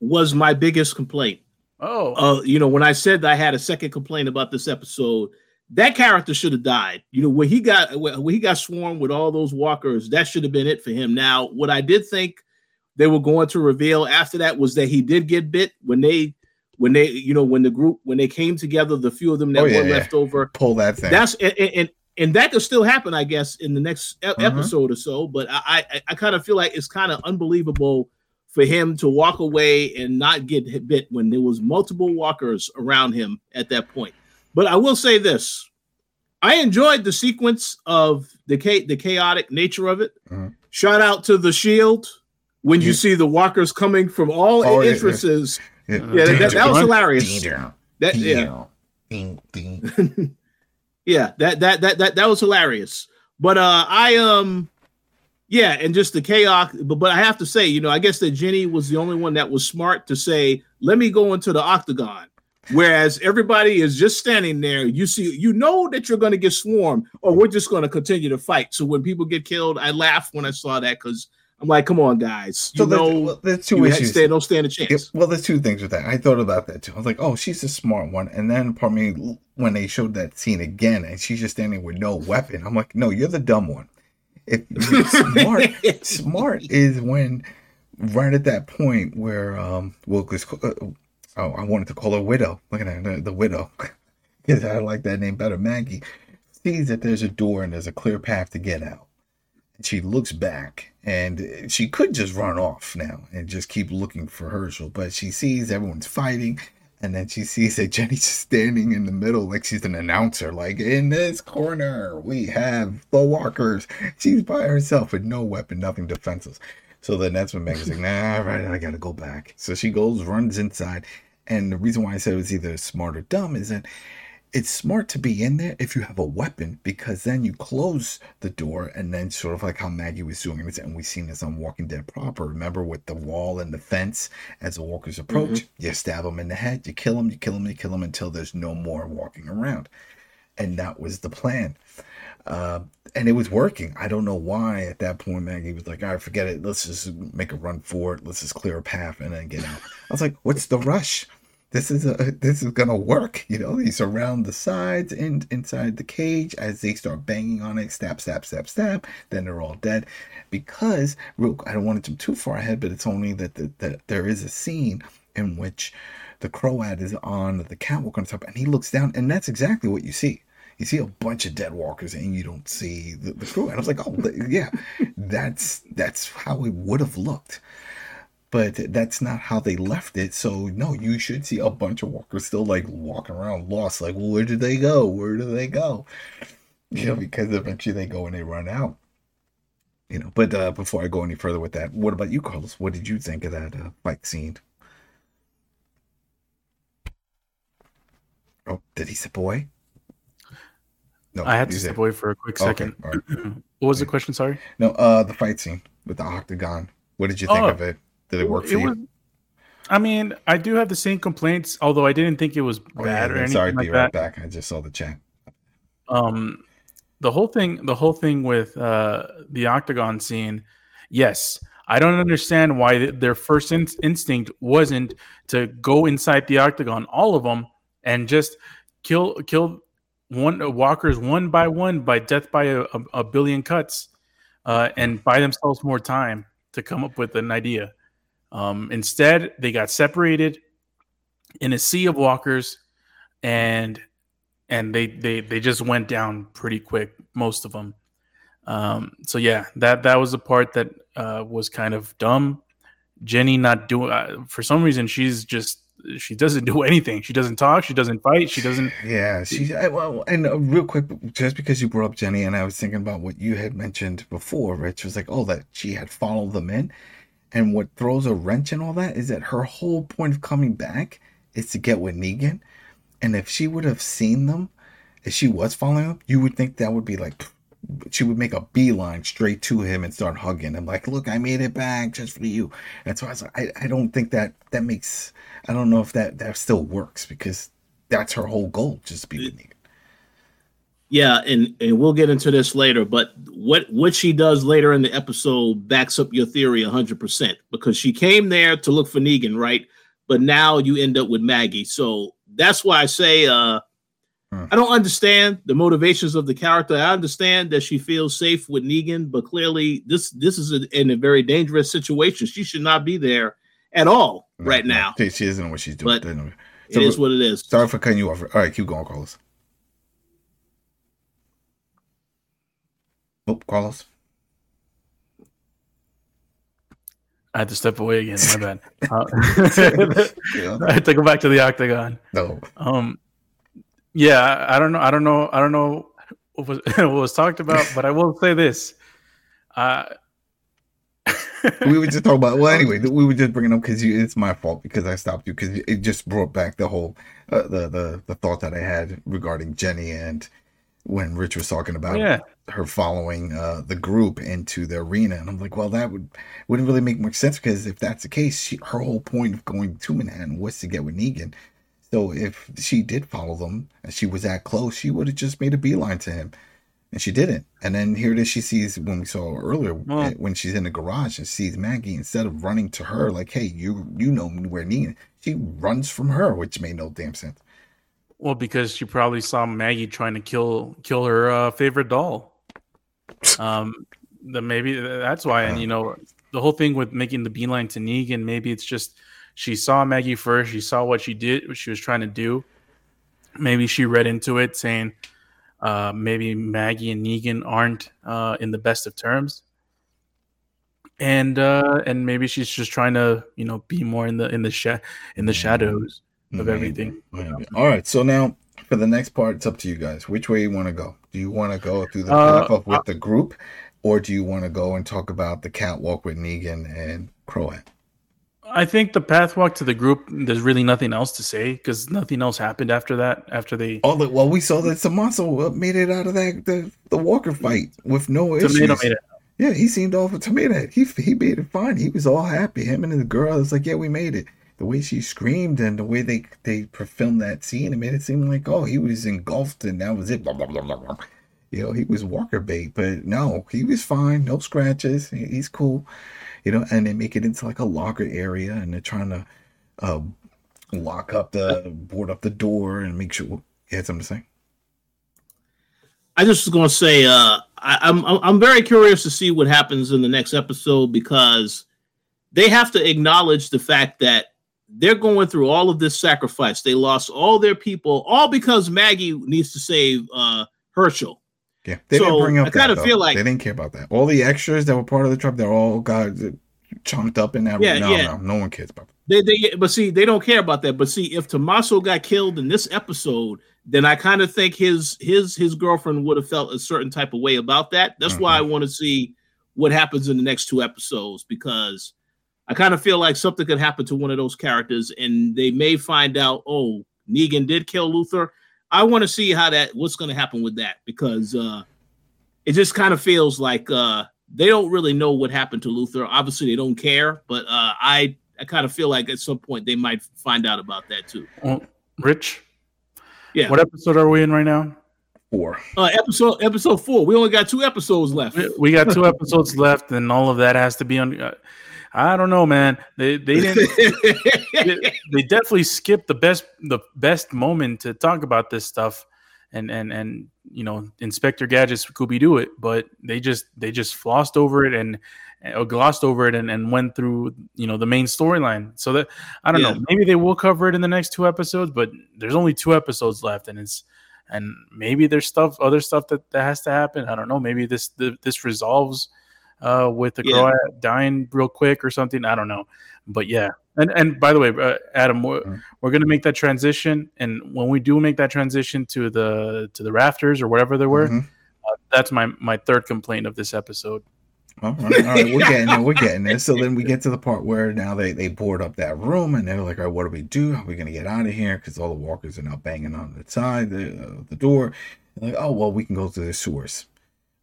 was my biggest complaint. Oh, uh, you know, when I said I had a second complaint about this episode, that character should have died. You know, when he got when he got swarmed with all those walkers, that should have been it for him. Now, what I did think they were going to reveal after that was that he did get bit when they when they you know when the group when they came together, the few of them that oh, yeah, were yeah. left over. Pull that thing. That's and, and and that could still happen, I guess, in the next mm-hmm. episode or so. But I I, I kind of feel like it's kind of unbelievable for him to walk away and not get bit when there was multiple walkers around him at that point. But I will say this: I enjoyed the sequence of the cha- the chaotic nature of it. Mm-hmm. Shout out to the Shield when you see the walkers coming from all Oh, yeah, entrances. Yeah, Yeah, that, that, that was hilarious. That yeah. yeah that that that that that was hilarious but uh i um yeah and just the chaos but but i have to say you know i guess that ginny was the only one that was smart to say let me go into the octagon whereas everybody is just standing there you see you know that you're going to get swarmed or we're just going to continue to fight so when people get killed i laugh when i saw that because i'm like come on guys you So there's, know well, there's two you issues. stand, don't stand a chance well, there's two things with that. I thought about that too. I was like, oh, she's a smart one. And then part of me, when they showed that scene again, and she's just standing with no weapon, I'm like, no, you're the dumb one. If smart, smart is when right at that point where um, 'cause, uh, oh, I wanted to call her widow. Look at that, the, the widow, because I like that name better. Maggie sees that there's a door and there's a clear path to get out. She looks back and she could just run off now and just keep looking for Hershel, but she sees everyone's fighting. And then she sees that Ginny's standing in the middle like she's an announcer. Like, in this corner, we have the walkers. She's by herself with no weapon, nothing defenseless. So then that's when Meg's like, nah, right, I gotta go back. So she goes, runs inside. And the reason why I said it was either smart or dumb is that it's smart to be in there if you have a weapon because then you close the door and then sort of like how Maggie was doing it and we've seen this on Walking Dead proper. Remember with the wall and the fence as the walkers approach, you stab them in the head, you kill them, you kill them, you kill them until there's no more walking around. And that was the plan. Uh, and it was working. I don't know why at that point Maggie was like, all right, forget it. Let's just make a run for it. Let's just clear a path and then get out. I was like, what's the rush? This is a this is gonna work, you know. You surround the sides and inside the cage as they start banging on it, stab, stab, stab, stab. Then they're all dead, because real. I don't want to jump too far ahead, but it's only that the, that there is a scene in which the Croat is on the catwalk on top, and he looks down, and that's exactly what you see. You see a bunch of dead walkers, and you don't see the, the crew. And I was like, oh yeah, that's that's how it would have looked but that's not how they left it. So no, you should see a bunch of walkers still like walking around lost, like well, where did they go? Where do they go? You know, because eventually they go and they run out. You know, but uh, before I go any further with that, what about you, Carlos? What did you think of that uh, fight scene? Oh, did he step away? No, I had to step away for a quick Okay, second. What was the question? Sorry. No, uh, the fight scene with the octagon. What did you think Oh, of it? Did it work for It you? was- I mean, I do have the same complaints, although I didn't think it was Oh, bad yeah, or anything sorry to like be that. back. I just saw the chat. um the whole thing the whole thing with uh the octagon scene yes i don't understand why th- their first in- instinct wasn't to go inside the octagon all of them and just kill kill one uh, walkers one by one by death by a, a, a billion cuts uh and buy themselves more time to come up with an idea um instead they got separated in a sea of walkers and and they they they just went down pretty quick most of them um so yeah that that was the part that uh was kind of dumb. Ginny not doing uh, for some reason she's just she doesn't do anything. She doesn't talk. She doesn't fight. She doesn't Yeah, she. I, well, and uh, real quick, just because you brought up Ginny, and I was thinking about what you had mentioned before, Rich was like, oh, that she had followed them in, and what throws a wrench in all that is that her whole point of coming back is to get with Negan, and if she would have seen them, if she was following them, you would think that would be like. She would make a beeline straight to him and start hugging him, like, "Look, I made it back just for you." And so I was like, I, I don't think that that makes. I don't know if that that still works because that's her whole goal, just to be with Negan. Yeah, and and we'll get into this later, but what what she does later in the episode backs up your theory 100% because she came there to look for Negan, right? But now you end up with Maggie. So that's why I say uh Hmm. I don't understand the motivations of the character. I understand that she feels safe with Negan, but clearly this this is a, in a very dangerous situation. She should not be there at all right no, now. She, know what she's doing. But So- is what it is. Sorry for cutting you off. All right, keep going, Carlos. Oh, Carlos. i had to step away again my bad uh, Yeah. i had to go back to the octagon No. Um, yeah, I- I don't know. I don't know. I don't know what was, what was talked about, but I will say this: uh, we were just talking about. Well, anyway, we were just bringing up because it's my fault because I stopped you because it just brought back the whole uh, the the the thought that I had regarding Ginny and when Rich was talking about Yeah. her following uh, the group into the arena, and I'm like, well, that would wouldn't really make much sense because if that's the case, she, her whole point of going to Manhattan was to get with Negan. So if she did follow them and she was that close, she would have just made a beeline to him, and she didn't. And then here it is, she sees when we saw earlier Well- eh, when she's in the garage and sees Maggie. Instead of running to her like, hey, you you know where Negan, she runs from her, which made no damn sense. Well, because she probably saw Maggie trying to kill kill her uh, favorite doll. Um, the maybe that's why, and you know, the whole thing with making the beeline to Negan, maybe it's just she saw Maggie first. She saw what she did, what she was trying to do. Maybe she read into it, saying uh, maybe Maggie and Negan aren't uh, in the best of terms, and uh, and maybe she's just trying to you know be more in the in the sha- in the shadows of Maybe, everything. maybe. All right. So now for the next part, it's up to you guys. Which way you want to go? Do you want to go through the Uh, path of with the group, or do you want to go and talk about the catwalk with Negan and Croat? I think the pathwalk to the group, there's really nothing else to say because nothing else happened after that. After they Oh, the, well, we saw that Tommaso made it out of that the, the Walker fight with no issues. tomato made it. Yeah, he seemed all for tomato. He he made it fine. He was all happy. Him and the girl It's like, yeah, we made it. The way she screamed and the way they they filmed that scene, it made it seem like oh he was engulfed and that was it. Blah, blah, blah. You know, he was Walker bait, but no, he was fine. No scratches. He's cool. You know, and they make it into like a locker area, and they're trying to uh, lock up the board up the door and make sure. You had something to say? I just was going to say, uh, I, I'm I'm very curious to see what happens in the next episode because they have to acknowledge the fact that they're going through all of this sacrifice. They lost all their people, all because Maggie needs to save uh, Hershel. Yeah, they So, didn't bring up I kinda feel like- they didn't care about that. All the extras that were part of the truck, they're all got chunked up in that. Yeah, no, yeah. no, no one cares about that. They, they, but see, they don't care about that. But see, if Tommaso got killed in this episode, then I kind of think his his his girlfriend would have felt a certain type of way about that. That's why I want to see what happens in the next two episodes because I kind of feel like something could happen to one of those characters, and they may find out, oh, Negan did kill Luther. I want to see how that what's going to happen with that because uh, it just kind of feels like uh, they don't really know what happened to Luther. Obviously, they don't care, but uh, I I kind of feel like at some point they might find out about that too. Well, Rich, Yeah. what episode are we in right now? Four. Uh, episode episode four. We only got two episodes left. We- We got two episodes left, and all of that has to be on. Uh, I don't know, man. They they didn't. they, they definitely skipped the best the best moment to talk about this stuff, and and and you know Inspector Gadget's Scooby Doo it, but they just they just flossed over it and or glossed over it and, and went through you know the main storyline. So that I don't Yeah. know. Maybe they will cover it in the next two episodes, but there's only two episodes left, and it's and maybe there's stuff other stuff that, that has to happen. I don't know. Maybe this the, this resolves uh, with the Yeah. girl dying real quick or something. I don't know. But yeah, and and by the way, uh, Adam, we're, Mhm. we're gonna make that transition, and when we do make that transition to the to the rafters or whatever they were, Mhm. uh, that's my my third complaint of this episode. All right, all right, we're getting there. We're getting there. So then we get to the part where now they they board up that room and they're like, "All right, what do we do? How are we gonna get out of here?" Because all the walkers are now banging on the side the uh, the door. They're like, "Oh well, we can go to the sewers."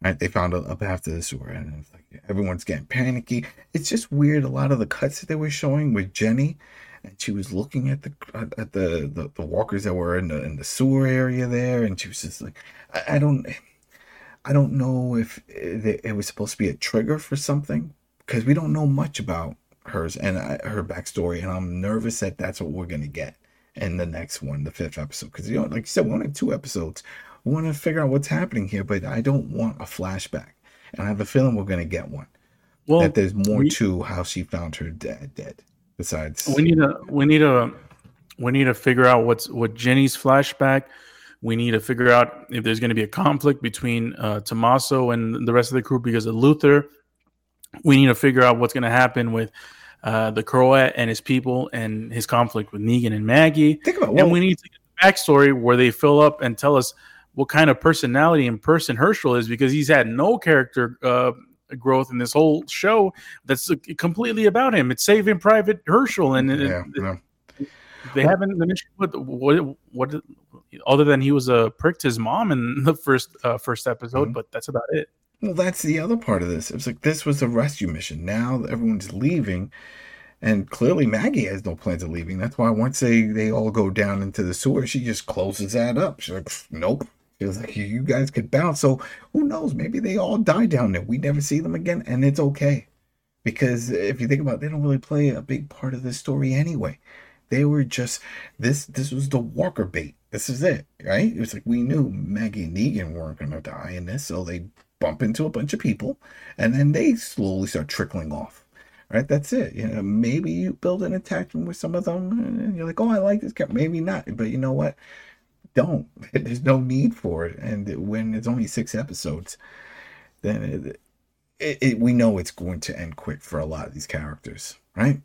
Right? They found a, a path to the sewer, and it's like everyone's getting panicky. It's just weird. A lot of the cuts that they were showing with Ginny, and she was looking at the at the, the the walkers that were in the in the sewer area there, and she was just like, I, I don't. I don't know if eh, it, it was supposed to be a trigger for something because we don't know much about hers and I, her backstory, and I'm nervous that that's what we're gonna get in the next one, the fifth episode. Because you know, like you said, we only have two episodes. We want to figure out what's happening here, but I don't want a flashback, and I have a feeling we're gonna get one. Well, that there's more we- to how she found her dad dead. Besides, we need to we need to we need to figure out what's what Ginny's flashback. We need to figure out if there's going to be a conflict between uh, Tommaso and the rest of the crew because of Luther. We need to figure out what's going to happen with uh, the Croat and his people and his conflict with Negan and Maggie. think about and we need to get the backstory where they fill up and tell us what kind of personality and person Hershel is because he's had no character uh, growth in this whole show that's completely about him. It's Saving Private Hershel, and Yeah, it- yeah. they haven't mentioned what what what other than he was a prick to his mom in the first uh, first episode, Mhm. but that's about it. Well, that's the other part of this. It was like this was a rescue mission. Now everyone's leaving, and clearly Maggie has no plans of leaving. That's why once they they all go down into the sewer, she just closes that up. She's like, nope. She was like, you guys could bounce. So who knows? Maybe they all die down there. We never see them again, and it's okay. Because if you think about it, they don't really play a big part of the story anyway. They were just this this was the Walker bait. This is it, right? It was like we knew Maggie and Negan weren't gonna die in this, so they bump into a bunch of people and then they slowly start trickling off. Right? That's it. You know, maybe you build an attachment with some of them and you're like, oh I like this character. Maybe not. But you know what? Don't. There's no need for it. And when it's only six episodes, then it, it, we know it's going to end quick for a lot of these characters, right?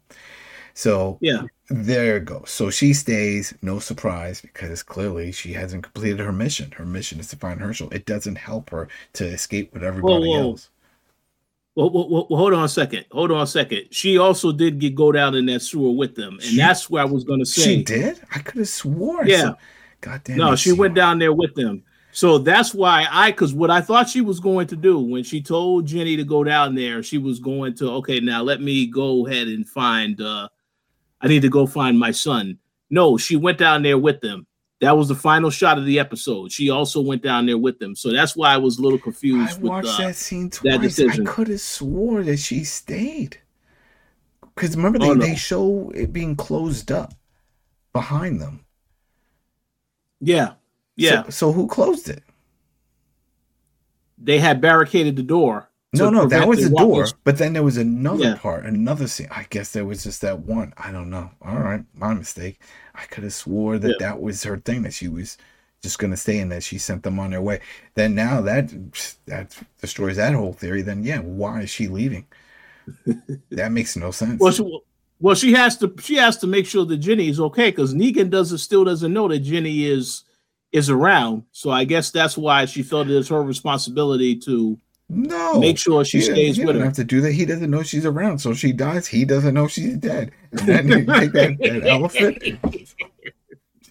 So Yeah. there it goes. So she stays, no surprise, because clearly she hasn't completed her mission. Her mission is to find Hershel. It doesn't help her to escape with everybody whoa. else. Well, well, well, hold on a second. Hold on a second. She also did get go down in that sewer with them, and She- that's where I was going to say. She did? I could have sworn. Yeah. God damn No, she went down there with them. So that's why I, because what I thought she was going to do when she told Ginny to go down there, she was going to, okay, now let me go ahead and find, uh, I need to go find my son. No, she went down there with them. That was the final shot of the episode. She also went down there with them. So that's why I was a little I confused with watched uh, that scene twice. I decision. could have swore that she stayed. Because remember, they, Oh, no. they show it being closed up behind them. Yeah, yeah. So, so who closed it? they had barricaded the door. No, no, that was the door. But then there was another Yeah. part, another scene. I guess there was just that one. I don't know. All right, my mistake. I could have swore that Yeah. that was her thing that she was just gonna stay in that she sent them on their way. Then now that that destroys that whole theory. Then yeah, why is she leaving? that makes no sense. Well, she, well, she has to. She has to make sure that Ginny is okay because Negan doesn't still doesn't know that Ginny is is around. So I guess that's why she felt it is her responsibility to no, make sure she stays he with doesn't her. have to do that. He doesn't know she's around, so she dies. He doesn't know she's dead. And then take that, that elephant,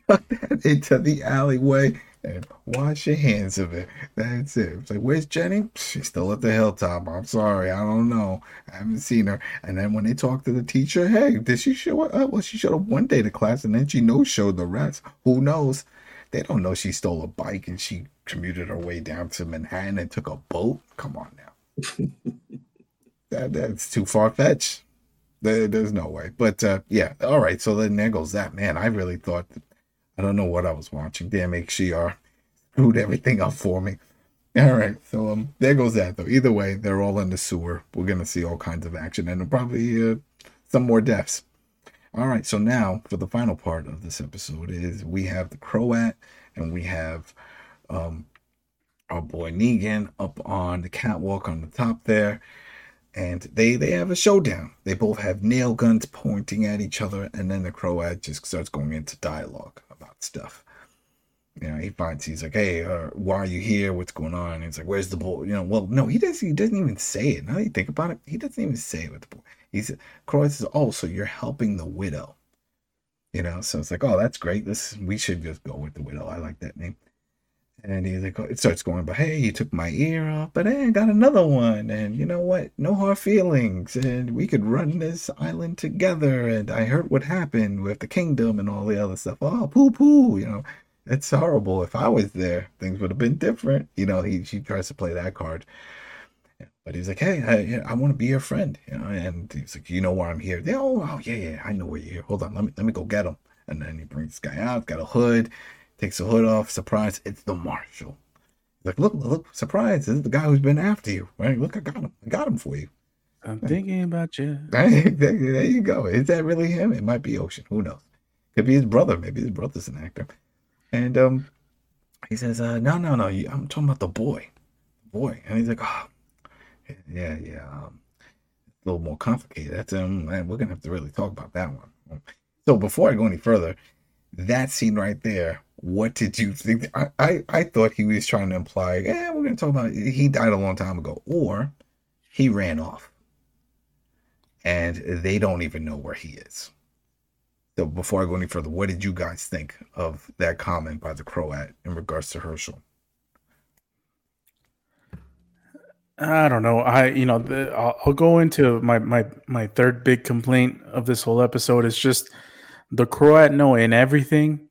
tuck that into the alleyway, and wash your hands of it. That's it. It's like, where's Ginny? She's still at the hilltop. I'm sorry, I don't know. I haven't seen her. And then when they talk to the teacher, hey, did she show up? Well, she showed up one day to class, and then she no showed the rest. Who knows? They don't know she stole a bike and she commuted her way down to Manhattan and took a boat. Come on now. that that's too far fetched. There, there's no way. But uh, yeah, all right. So then there goes that. Man, I really thought that, I don't know what I was watching. Damn HDR screwed everything up for me. All right, so um, there goes that though. Either way, they're all in the sewer. We're gonna see all kinds of action and probably uh, some more deaths. All right, so now for the final part of this episode is we have the Croat and we have um our boy Negan up on the catwalk on the top there, and they they have a showdown. They both have nail guns pointing at each other, and then the Croat just starts going into dialogue about stuff. You know, he finds he's like, "Hey, uh, why are you here? What's going on?" And he's like, "Where's the boy?" You know, well, no, he doesn't. He doesn't even say it. Now that you think about it, he doesn't even say it with the boy. He's Croy says, "Oh, so you're helping the widow." You know, so it's like, "Oh, that's great. This we should just go with the widow. I like that name." And he's like, it starts going, but hey, you took my ear off, but hey, I got another one. And you know what? No hard feelings. And we could run this island together. And I heard what happened with the kingdom and all the other stuff. Oh, poo poo. You know, it's horrible. If I was there, things would have been different. You know, he, he tries to play that card. But he's like, hey, I, I want to be your friend. You know, and he's like, you know why I'm here? They, oh, oh, yeah, yeah, I know where you're here. Hold on, let me let me go get him. And then he brings this guy out, got a hood, takes the hood off. Surprise, it's the marshal. He's like, look, look, surprise, this is the guy who's been after you. Right? Look, I got him. I got him for you. I'm thinking about you. There, there you go. Is that really him? It might be Ocean. Who knows? Could be his brother. Maybe his brother's an actor. And um, he says, uh, no, no, no. you- I'm talking about the boy. Boy. And he's like, oh, yeah, yeah. Um, a little more complicated. That's um, man, we're gonna have to really talk about that one. So before I go any further, that scene right there. What did you think? I, I, I thought he was trying to imply, yeah, we're gonna talk about he died a long time ago, or he ran off. And they don't even know where he is. So before I go any further, what did you guys think of that comment by the Croat in regards to Hershel? I don't know. I you know the, I'll, I'll, go into my my my third big complaint of this whole episode is just the Croat knowing everything.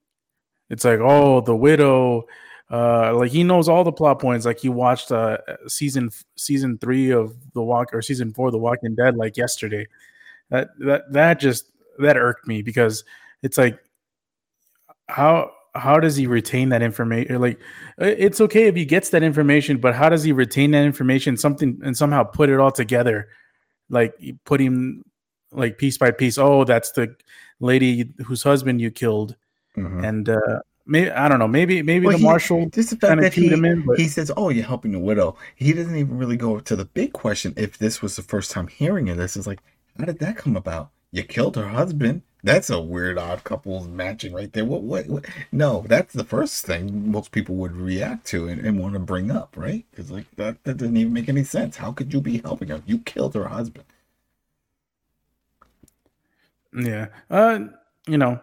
It's like oh the widow, uh, like he knows all the plot points. Like he watched uh season season three of the Walk or season four of The Walking Dead like yesterday. That that that just that irked me because it's like how how does he retain that information? Like, it's okay if he gets that information, but how does he retain that information? Something and somehow put it all together, like putting like piece by piece. Oh, that's the lady whose husband you killed, mm-hmm. and uh, maybe I don't know. Maybe maybe well, the he, marshal just the fact that he, in, but... he says, "Oh, you're helping the widow." He doesn't even really go to the big question. If this was the first time hearing of this, is like, how did that come about? You killed her husband. That's a weird odd couples matching right there. What, what, what? No, that's the first thing most people would react to and, and want to bring up, right? Because like that, that doesn't even make any sense. How could you be helping her? You killed her husband. Yeah. Uh, you know,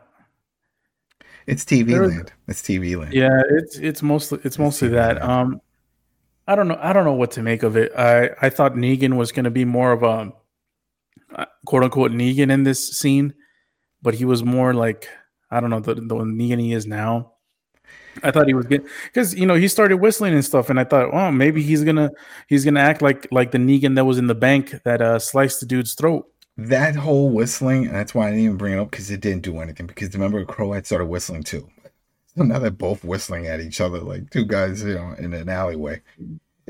it's TV land. It's TV land. Yeah, it's it's mostly it's, it's mostly TV that. Land. Um, I don't know. I don't know what to make of it. I I thought Negan was going to be more of a uh, quote unquote Negan in this scene but he was more like I don't know the the Negan he is now. I thought he was good because you know he started whistling and stuff, and I thought, oh, maybe he's gonna he's gonna act like like the Negan that was in the bank that uh, sliced the dude's throat. That whole whistling, that's why I didn't even bring it up because it didn't do anything. Because remember, Crow had started whistling too. So now they're both whistling at each other like two guys, you know, in an alleyway.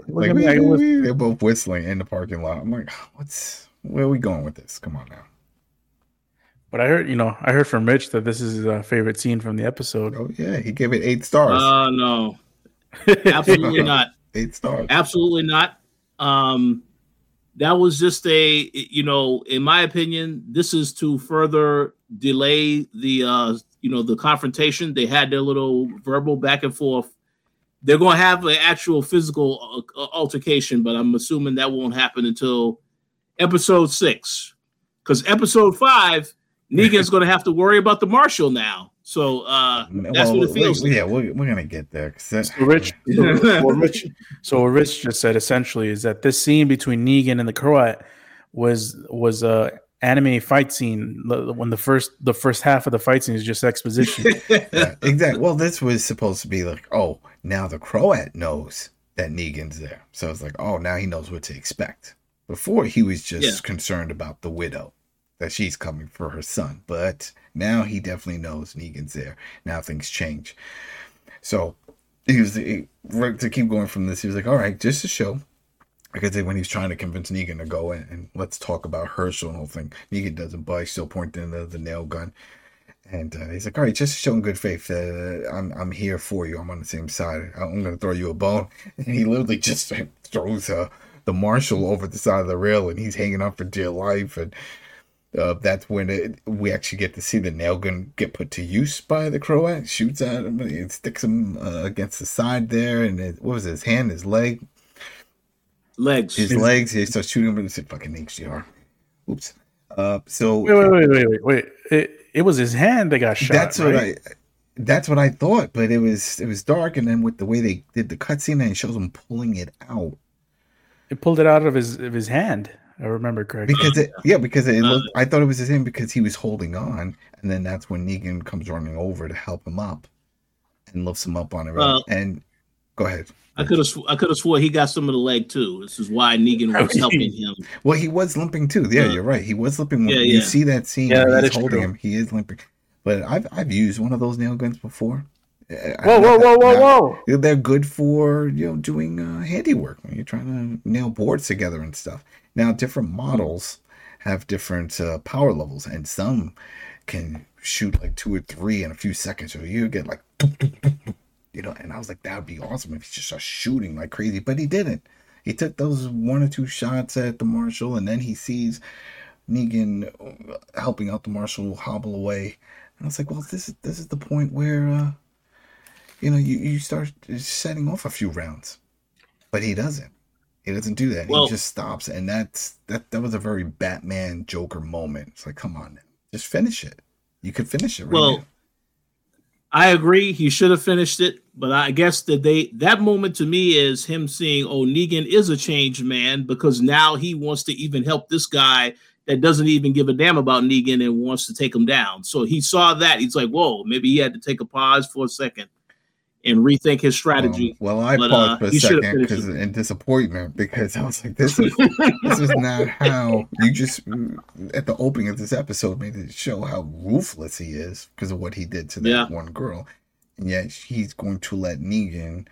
Like, wee, wee, wee, they're both whistling in the parking lot. I'm like, what's where are we going with this? Come on now. But I heard, you know, I heard from Rich that this is his uh, favorite scene from the episode. Oh yeah, he gave it eight stars. Uh no, absolutely not. Eight stars. Absolutely not. Um, that was just a, you know, in my opinion, this is to further delay the, uh, you know, the confrontation. They had their little verbal back and forth. They're going to have an actual physical uh, altercation, but I'm assuming that won't happen until episode six, because episode five Negan's going to have to worry about the marshal now. So uh, that's well, what it feels. like. Yeah, we're, we're gonna get there. So Rich, so, Rich, so what Rich just said essentially is that this scene between Negan and the Croat was was a anime fight scene when the first the first half of the fight scene is just exposition. yeah, exactly. Well, this was supposed to be like, oh, now the Croat knows that Negan's there, so it's like, oh, now he knows what to expect. Before he was just yeah. concerned about the widow that she's coming for her son. But now he definitely knows Negan's there. Now things change. So he was he, to keep going from this. He was like, "All right, just to show." Because when he's trying to convince Negan to go in and let's talk about Hershel and the whole thing, Negan doesn't budge, still pointing the, the nail gun. And uh, he's like, "All right, just showing good faith. Uh, I'm I'm here for you. I'm on the same side. I'm going to throw you a bone." And he literally just throws uh, the marshal over the side of the rail, and he's hanging on for dear life. And uh, that's when it, we actually get to see the nail gun get put to use by the Croat. Shoots at him, it sticks him uh, against the side there, and it, what was it, his hand, his leg, legs, his legs. He starts shooting him, and it's fucking HDR. Oops. Uh, so wait, wait, wait, wait, wait, wait. It, it was his hand that got shot. That's right? what I. That's what I thought, but it was it was dark, and then with the way they did the cutscene, and it shows him pulling it out. It pulled it out of his of his hand. I remember correctly. Because it, yeah, because it looked. I thought it was him because he was holding on, and then that's when Negan comes running over to help him up, and lifts him up on it. Uh, and go ahead. I could have. Sw- I could have swore he got some of the leg too. This is why Negan was helping him. Well, he was limping too. Yeah, you're right. He was limping. Yeah, yeah. You see that scene? Yeah, that he's holding true. him. He is limping. But I've I've used one of those nail guns before. Whoa, whoa, whoa, whoa, whoa! They're good for you know doing uh, handiwork when you're trying to nail boards together and stuff. Now, different models have different uh, power levels, and some can shoot like two or three in a few seconds. So you get like, you know. And I was like, that would be awesome if he just starts shooting like crazy, but he didn't. He took those one or two shots at the marshal, and then he sees Negan uh, helping out the marshal hobble away. And I was like, well, this is this is the point where, uh, you know, you, you start setting off a few rounds, but he doesn't He doesn't do that. Well- he just stops, and that's that. That was a very Batman Joker moment. It's like, come on, just finish it. You could finish it. Right Well, now. I agree. He should have finished it, but I guess that they that moment to me is him seeing, oh, Negan is a changed man because now he wants to even help this guy that doesn't even give a damn about Negan and wants to take him down. So he saw that. He's like, whoa, maybe he had to take a pause for a second and rethink his strategy. Um, well, I but, paused uh, for a second because in disappointment because I was like, this is this is not how you just at the opening of this episode made it show how ruthless he is because of what he did to that Yeah. one girl, and yet he's going to let Negan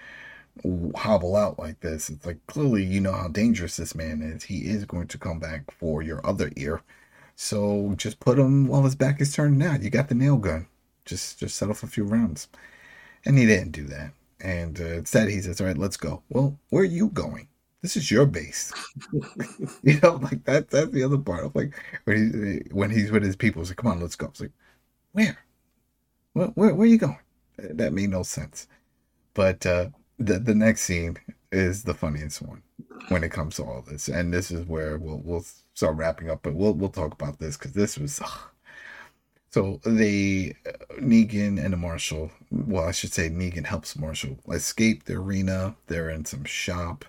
hobble out like this. It's like clearly you know how dangerous this man is. He is going to come back for your other ear, so just put him while his back is turned. Now you got the nail gun. Just just set off a few rounds, and he didn't do that. And uh, instead, he says, "All right, let's go." Well, where are you going? This is your base. you know, like that. That's the other part. I'm like when he when he's with his people, he's like, "Come on, let's go." It's like, where? Where, where, where are you going? That made no sense. But uh, the the next scene is the funniest one when it comes to all this, and this is where we'll we'll start wrapping up. But we'll we'll talk about this because this was. So they, uh, Negan and the Marshal, well, I should say Negan helps Marshall escape the arena. They're in some shop,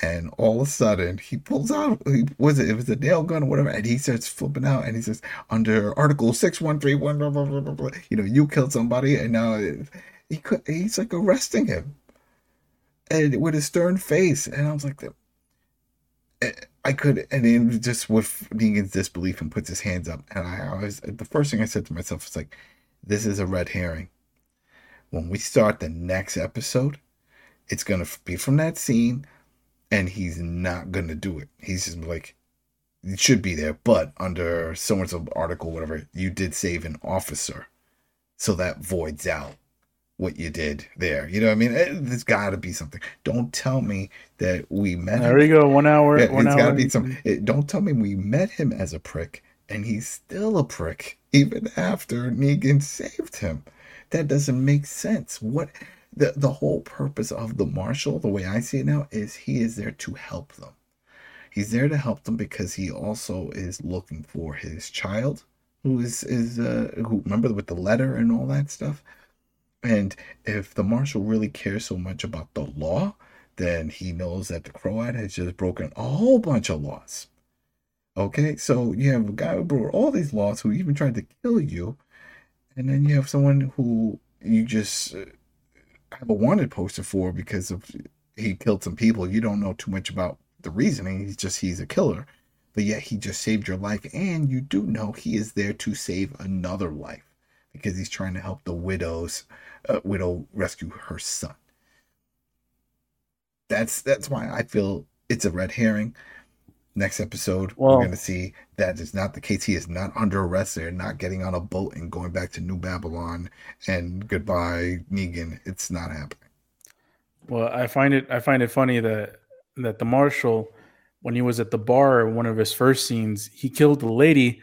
and all of a sudden he pulls out, he, was it, it was a nail gun or whatever, and he starts flipping out, and he says, under Article six one three one, blah, blah, blah, blah, you know, you killed somebody, and now he could, he's like arresting him, and with a stern face, and I was like, I could, and then just with Negan's disbelief and puts his hands up, and I always the first thing I said to myself was like, "This is a red herring." When we start the next episode, it's gonna be from that scene, and he's not gonna do it. He's just like, it should be there, but under so and so article, whatever, you did save an officer, so that voids out what you did there. You know what I mean? Eh, There's got to be something. Don't tell me that we met. Him There you go. One hour. Yeah, one it's got to be some. It, don't tell me we met him as a prick and he's still a prick even after Negan saved him. That doesn't make sense. What the the whole purpose of the marshal, the way I see it now, is he is there to help them. He's there to help them because he also is looking for his child, who is is uh, who remember with the letter and all that stuff. And if the marshal really cares so much about the law, then he knows that the Croat has just broken a whole bunch of laws. Okay, so you have a guy who broke all these laws who even tried to kill you, and then you have someone who you just uh, have a wanted poster for because of he killed some people. You don't know too much about the reasoning. He's just he's a killer, but yet he just saved your life, and you do know he is there to save another life because he's trying to help the widows uh, widow rescue her son. That's that's why I feel it's a red herring. Next episode, Well- we're going to see that is not the case. He is not under arrest. They're not getting on a boat and going back to New Babylon and goodbye, Negan. It's not happening. Well, I find it I find it funny that that the marshal, when he was at the bar, in one of his first scenes, he killed the lady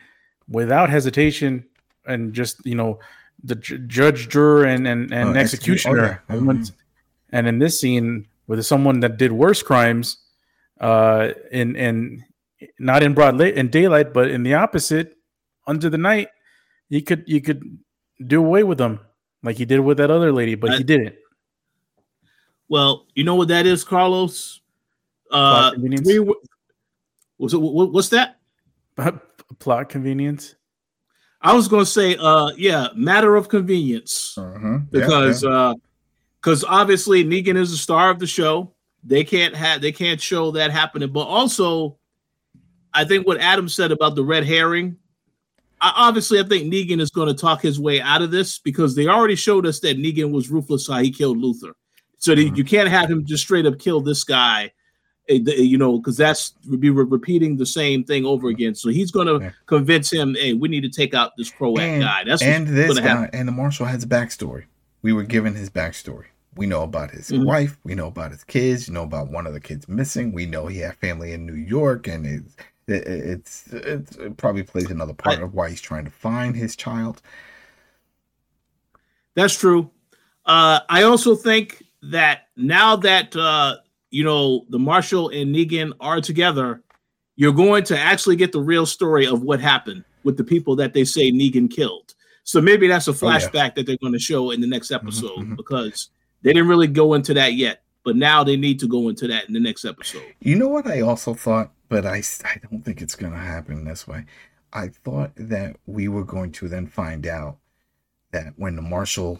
without hesitation and just you know the ju- judge, juror, and and, and Oh, execu- executioner. okay. went- And in this scene, with someone that did worse crimes, uh, in in not in broad light in daylight, but in the opposite, under the night, you could you could do away with them like he did with that other lady, but I- he didn't. Well, you know what that is, Carlos? Uh, Plot convenience? three, wo- what's, it- what- what's that? plot convenience. I was going to say, uh, yeah, matter of convenience. Uh-huh. because uh because obviously Negan is the star of the show. They can't have they can't show that happening. But also, I think what Adam said about the red herring. I, obviously, I think Negan is going to talk his way out of this because they already showed us that Negan was ruthless how he killed Luther. So Mhm. you can't have him just straight up kill this guy, you know, because that's would be repeating the same thing over again. So he's going to Yeah. convince him, hey, we need to take out this Croat And- guy. That's and what's this going to happen. guy and the marshal has a backstory. We were given his backstory. We know about his Mhm. wife. We know about his kids. You know about one of the kids missing. We know he had family in New York, and it's it, it's, it's it probably plays another part I- of why he's trying to find his child. That's true. Uh, I also think that now that uh, you know the Marshall and Negan are together, you're going to actually get the real story of what happened with the people that they say Negan killed. So maybe that's a flashback oh, yeah. that they're going to show in the next mm-hmm, episode mm-hmm, because they didn't really go into that yet. But now they need to go into that in the next episode. You know what I also thought, but I, I don't think it's going to happen this way. I thought that we were going to then find out that when the marshal,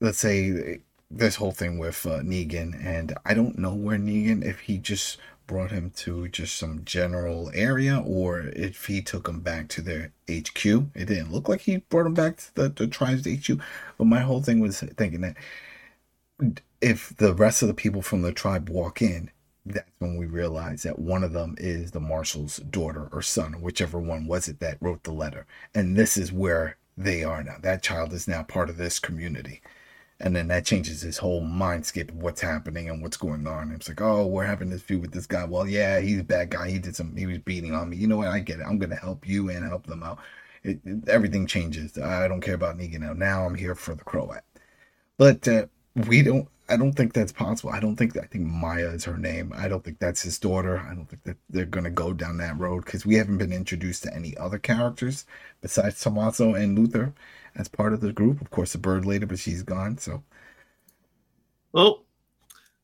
let's say this whole thing with uh, Negan, and I don't know where Negan, if he just brought him to just some general area or if he took him back to their HQ. It didn't look like he brought him back to the, the tribe's HQ, but my whole thing was thinking that if the rest of the people from the tribe walk in, that's when we realize that one of them is the marshal's daughter or son, whichever one was it that wrote the letter. And this is where they are now. That child is now part of this community. And then that changes his whole mindscape of what's happening and what's going on. It's like, oh, we're having this feud with this guy. Well, yeah, he's a bad guy. He did some, he was beating on me. You know what? I get it. I'm going to help you and help them out. It, it, everything changes. I don't care about Negan now. Now I'm here for the Croat. But uh, we don't, I don't think that's possible. I don't think I think Maya is her name. I don't think that's his daughter. I don't think that they're gonna go down that road because we haven't been introduced to any other characters besides Tommaso and Luther as part of the group. Of course, the bird later, but she's gone. So, well,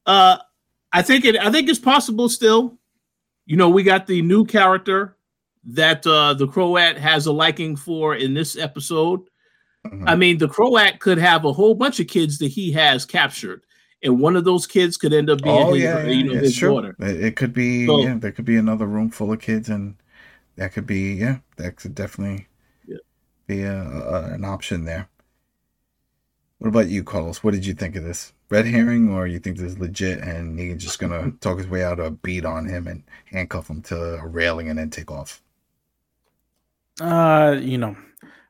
uh, I think it. I think it's possible still. You know, we got the new character that uh, the Croat has a liking for in this episode. Mm-hmm. I mean, the Croat could have a whole bunch of kids that he has captured and one of those kids could end up being oh, his, yeah, you know, his daughter. It could be, so, yeah, there could be another room full of kids, and that could be, yeah, that could definitely yeah. Be a, a, an option there. What about you, Carlos? What did you think of this? Red herring, or you think this is legit, and he's just gonna talk his way out of a beat on him and handcuff him to a railing and then take off? Uh, you know,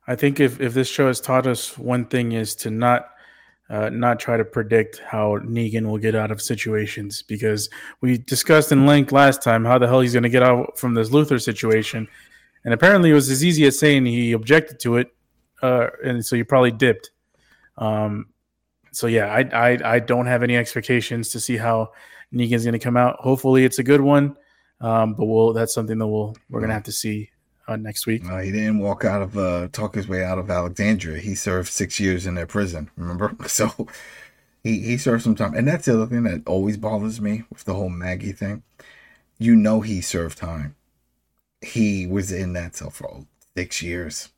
I think if if this show has taught us one thing is to not uh, not try to predict how Negan will get out of situations because we discussed in length last time how the hell he's going to get out from this Luther situation, and apparently it was as easy as saying he objected to it, uh, and so he probably dipped. Um, so yeah, I, I I don't have any expectations to see how Negan's going to come out. Hopefully, it's a good one, um, but we'll that's something that we'll we're going to have to see uh, next week. he didn't walk out of uh, talk his way out of Alexandria. He served six years in their prison. Remember, so he he served some time, and that's the other thing that always bothers me with the whole Maggie thing. You know, he served time. He was in that cell for six years.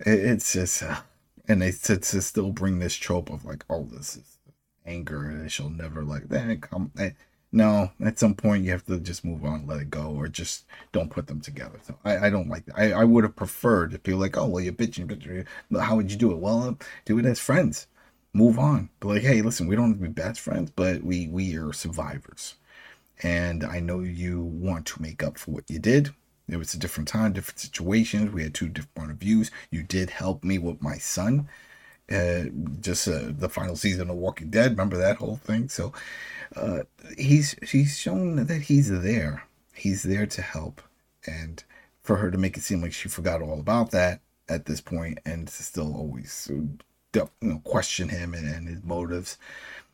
It's just, uh, and they to, to still bring this trope of like, oh, this is anger, and she'll never like that. Come. Eh, no, at some point you have to just move on, let it go, or just don't put them together. So I, I don't like that. I, I would have preferred to be like, oh, well, you're bitching, bitching. How would you do it? Well, uh, do it as friends. Move on. But like, hey, listen, we don't have to be best friends, but we we are survivors, and I know you want to make up for what you did. It was a different time, different situations. We had two different views. You did help me with my son. Uh, just uh, the final season of Walking Dead. Remember that whole thing? So uh, he's he's shown that he's there. He's there to help, and for her to make it seem like she forgot all about that at this point, and to still always you know, question him and, and his motives,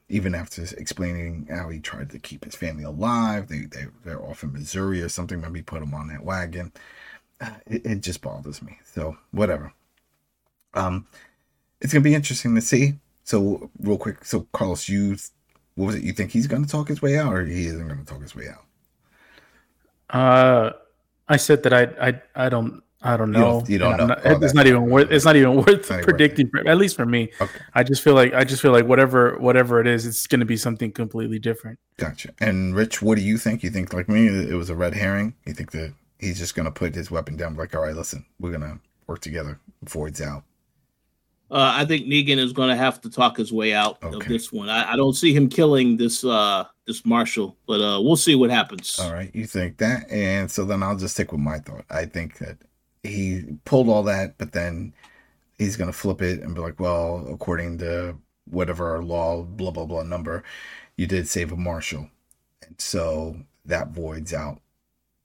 even after explaining how he tried to keep his family alive. They they they're off in Missouri or something. Maybe put him on that wagon. Uh, it, it just bothers me. So whatever. Um, it's gonna be interesting to see. So real quick, so Carlos, you what was it? You think he's going to talk his way out, or he isn't going to talk his way out? Uh, I said that I I I don't I don't know. You don't, you don't know. Not, oh, it's not even worth. It's not even worth not predicting. Worth at least for me. Okay. I just feel like I just feel like whatever whatever it is, it's going to be something completely different. Gotcha. And Rich, what do you think? You think like me, it was a red herring? You think that he's just going to put his weapon down? Like, all right, listen, we're going to work together. Void's out. Uh, I think Negan is going to have to talk his way out okay. of this one. I, I, don't see him killing this uh, this Marshall, but uh, we'll see what happens. All right, you think that, and so then I'll just stick with my thought. I think that he pulled all that, but then he's going to flip it and be like, "Well, according to whatever law, blah blah blah number, you did save a marshal. and so that voids out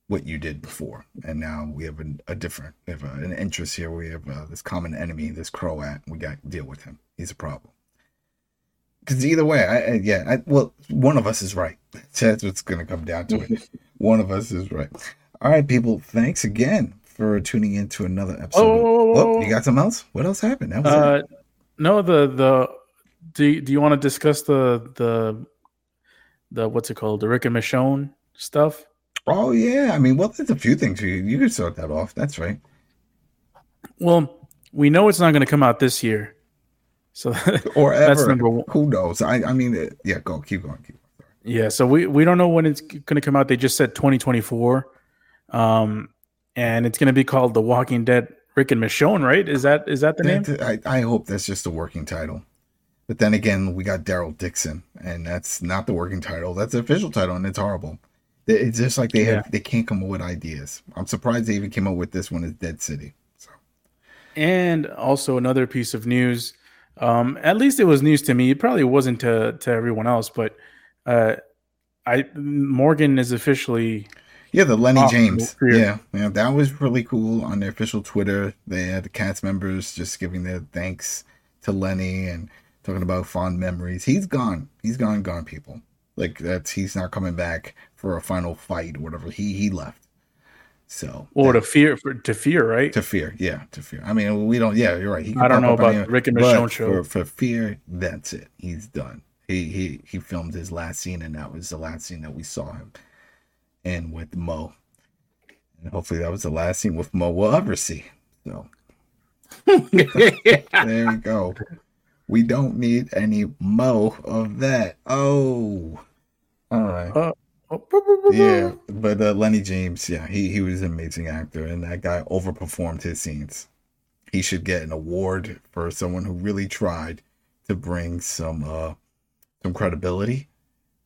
what you did before. And now we have an, a different, we have a, an interest here. We have uh, this common enemy, this Croat. We got to deal with him. He's a problem. because either way, I, I yeah, I, well, one of us is right. That's what's going to come down to it. one of us is right. All right, people. Thanks again for tuning in to another episode. Oh, oh you got something else? What else happened? Uh, no, the the do do you want to discuss the the the what's it called the Rick and Michonne stuff? Oh yeah, I mean, well, there's a few things you you could start that off. That's right. Well, we know it's not going to come out this year, so or ever. That's number one. Who knows? I I mean, yeah. Go keep going. Keep going. Yeah, so we we don't know when it's going to come out. They just said 2024, um, and it's going to be called The Walking Dead. Rick and Michonne, right? Is that is that the name? I, I hope that's just a working title. But then again, we got Daryl Dixon, and that's not the working title. That's the official title, and it's horrible. It's just like they have yeah. they can't come up with ideas. I'm surprised they even came up with this one as Dead City. So. And also another piece of news. Um, at least it was news to me. It probably wasn't to to everyone else, but uh, I Morgan is officially yeah the Lennie James yeah yeah that was really cool on their official Twitter. They had the cast members just giving their thanks to Lenny and talking about fond memories. He's gone. He's gone, gone, people. Like that's he's not coming back for a final fight or whatever. He he left. So or to fear for to fear, right? To fear, yeah, to fear. I mean, we don't. Yeah, you're right. I don't know about Rick and Michonne show. For, for fear, that's it. He's done. He he he filmed his last scene, and that was the last scene that we saw him in with Mo. And hopefully, that was the last scene with Mo we'll ever see. So there you go. We don't need any mo of that. Oh, all right. Uh, yeah, but uh, Lennie James, yeah, he he was an amazing actor, and that guy overperformed his scenes. He should get an award for someone who really tried to bring some uh some credibility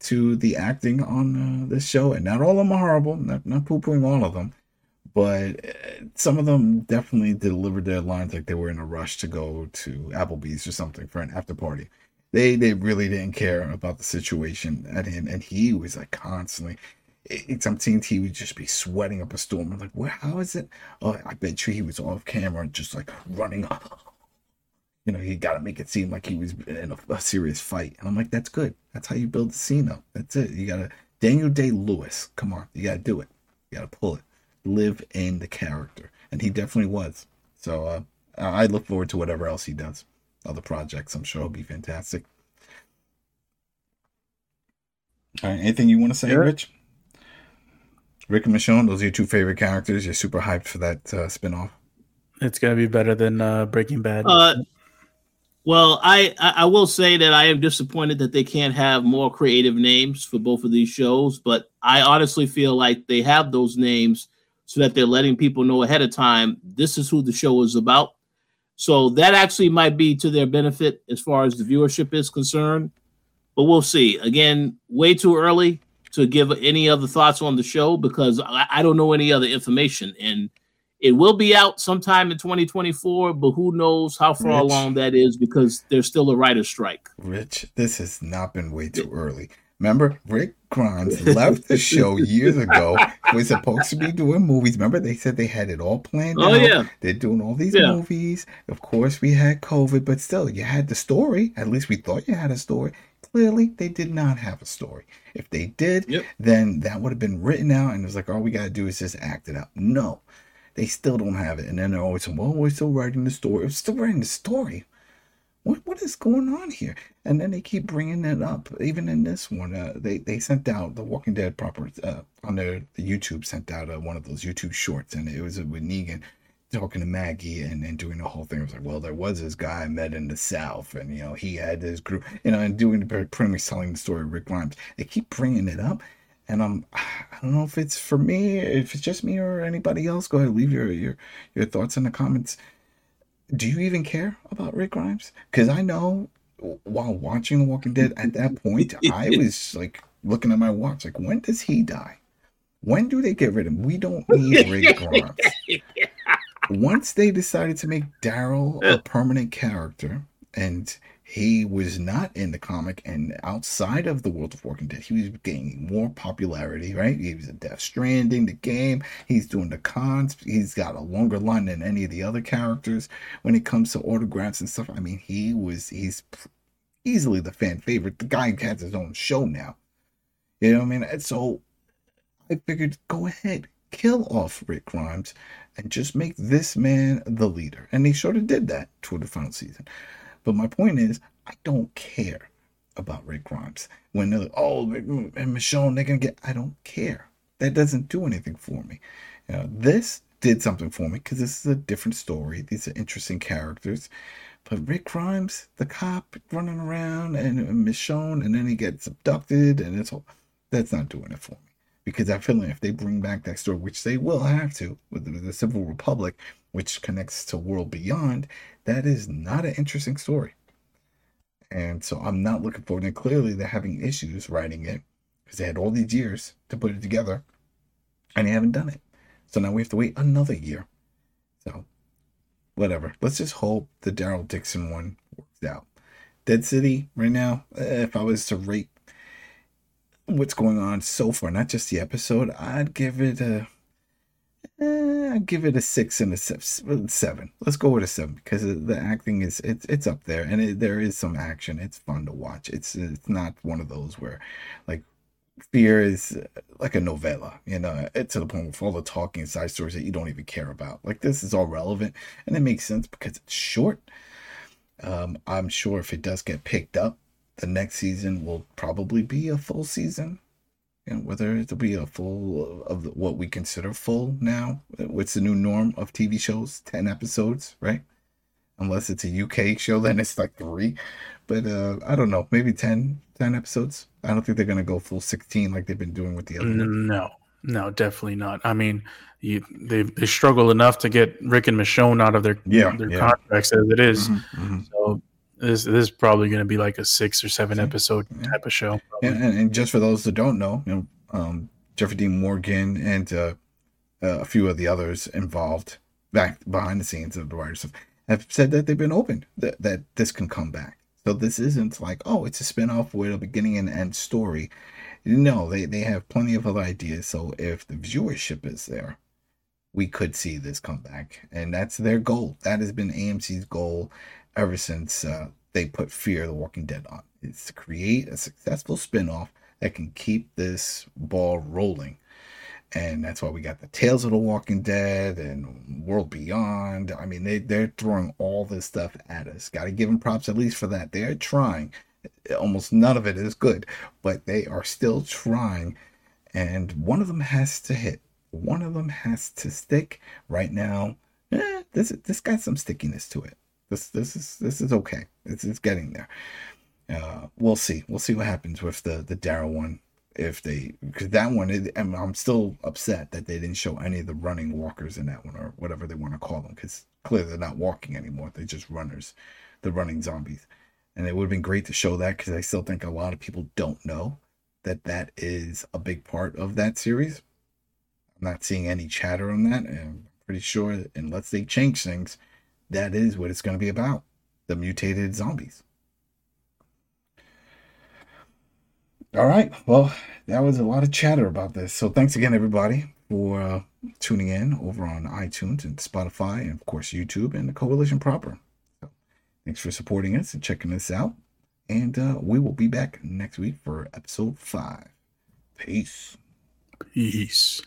to the acting on uh, this show. And not all of them are horrible. Not not poo pooing all of them, but uh, some of them definitely delivered their lines like they were in a rush to go to Applebee's or something for an after party. They they really didn't care about the situation at him, and he was like constantly. It, some scenes he would just be sweating up a storm. I'm like, well, how is it? Oh, I bet you he was off camera, just like running. You know, he got to make it seem like he was in a, a serious fight, and I'm like, that's good. That's how you build the scene up. That's it. You gotta Daniel Day Lewis. Come on, you gotta do it. You gotta pull it live in the character, and he definitely was. So uh, I look forward to whatever else he does. Other projects, I'm sure, will be fantastic. All right, anything you want to say, sure. Rich? Rick and Michonne, those are your two favorite characters. You're super hyped for that uh, spinoff. It's gonna be better than uh, Breaking Bad. Uh, well, I I will say that I am disappointed that they can't have more creative names for both of these shows, but I honestly feel like they have those names so that they're letting people know ahead of time this is who the show is about. So that actually might be to their benefit as far as the viewership is concerned. But we'll see. Again, way too early to give any other thoughts on the show because I, I don't know any other information. And it will be out sometime in 2024, but who knows how far Rich, along that is because there's still a writer's strike. Rich, this has not been way too early. Remember, Rick Grimes left the show years ago. Was supposed to be doing movies. Remember, they said they had it all planned. Oh out. yeah, they're doing all these yeah. movies. Of course, we had COVID, but still, you had the story. At least we thought you had a story. Clearly, they did not have a story. If they did, yep. then that would have been written out, and it was like all we gotta do is just act it out. No, they still don't have it. And then they're always saying, "Well, we're still writing the story. We're still writing the story." what what is going on here? And then they keep bringing it up. Even in this one, uh, they they sent out the Walking Dead proper uh, on their the YouTube sent out uh, one of those YouTube shorts, and it was with Negan talking to Maggie and, and doing the whole thing. It was like, well, there was this guy I met in the South, and you know he had this group, you know, and doing the pretty much telling the story of Rick Grimes. They keep bringing it up, and I'm I don't know if it's for me, if it's just me or anybody else. Go ahead, leave your your your thoughts in the comments do you even care about Rick Grimes? Because I know while watching The Walking Dead at that point, I was like looking at my watch, like, when does he die? When do they get rid of him? We don't need Rick Grimes. Once they decided to make Daryl a uh. permanent character and he was not in the comic and outside of the world of Walking Dead, he was gaining more popularity, right? He was in Death Stranding, the game. He's doing the cons. He's got a longer line than any of the other characters when it comes to autographs and stuff. I mean, he was, he's, easily the fan favorite. The guy has his own show now. You know what I mean? And so I figured, go ahead, kill off Rick Grimes and just make this man the leader. And he sort of did that toward the final season. But my point is, I don't care about Rick Grimes. When they're like, oh, and Michonne, they're going to get, I don't care. That doesn't do anything for me. You know, this did something for me because this is a different story. These are interesting characters. But Rick Grimes, the cop running around and, Michonne, and then he gets abducted, and it's all that's not doing it for me. Because I feel like if they bring back that story, which they will have to with the Civil Republic, which connects to World Beyond, that is not an interesting story. And so I'm not looking forward. And clearly they're having issues writing it because they had all these years to put it together and they haven't done it. So now we have to wait another year. So whatever. Let's just hope the Daryl Dixon one works out. Dead City right now, eh, if I was to rate what's going on so far, not just the episode, I'd give it a eh, I'd give it a six and a seven. Let's go with a seven because the acting is it's it's up there and it, there is some action. It's fun to watch. It's it's not one of those where like fear is like a novella, you know, it's to the point with all the talking side stories that you don't even care about. Like this is all relevant and it makes sense because it's short. Um, I'm sure if it does get picked up, the next season will probably be a full season. Whether it'll be a full of what we consider full now. What's the new norm of TV shows? 10 episodes, right? Unless it's a UK show, then it's like three. But uh, I don't know, maybe 10, 10 episodes. I don't think they're going to go full 16 like they've been doing with the other No, no, definitely not. I mean, you, they they struggle enough to get Rick and Michonne out of their yeah, their yeah. contracts as it is. Mm-hmm, mm-hmm. So this, this is probably going to be like a six or seven episode Yeah. type of show. And, and, and just for those that don't know, you know, um, Jeffrey Dean Morgan and uh, uh, a few of the others involved back behind the scenes of the writers have- said that they've been open that, that this can come back. So this isn't like, oh, it's a spinoff with a beginning and end story. No, they, they have plenty of other ideas. So if the viewership is there, we could see this come back. And that's their goal. That has been AMC's goal ever since uh, they put Fear the Walking Dead on. It's to create a successful spinoff that can keep this ball rolling. And that's why we got the Tales of the Walking Dead and World Beyond. I mean, they, they're throwing all this stuff at us. Got to give them props at least for that. They're trying. Almost none of it is good, but they are still trying. And one of them has to hit. One of them has to stick. Right now, eh, this this got some stickiness to it. This this is this is okay. It's it's getting there. Uh, we'll see. We'll see what happens with the the Daryl one. If they, because that one, is, I'm, I'm still upset that they didn't show any of the running walkers in that one or whatever they want to call them. Because clearly they're not walking anymore. They're just runners, the running zombies. And it would have been great to show that because I still think a lot of people don't know that that is a big part of that series. I'm not seeing any chatter on that, and I'm pretty sure unless they change things, that is what it's going to be about the mutated zombies. All right. Well, that was a lot of chatter about this. So thanks again, everybody, for uh, tuning in over on iTunes and Spotify, and of course, YouTube and the Koalition proper. So thanks for supporting us and checking us out. And uh, we will be back next week for episode five. Peace. Peace.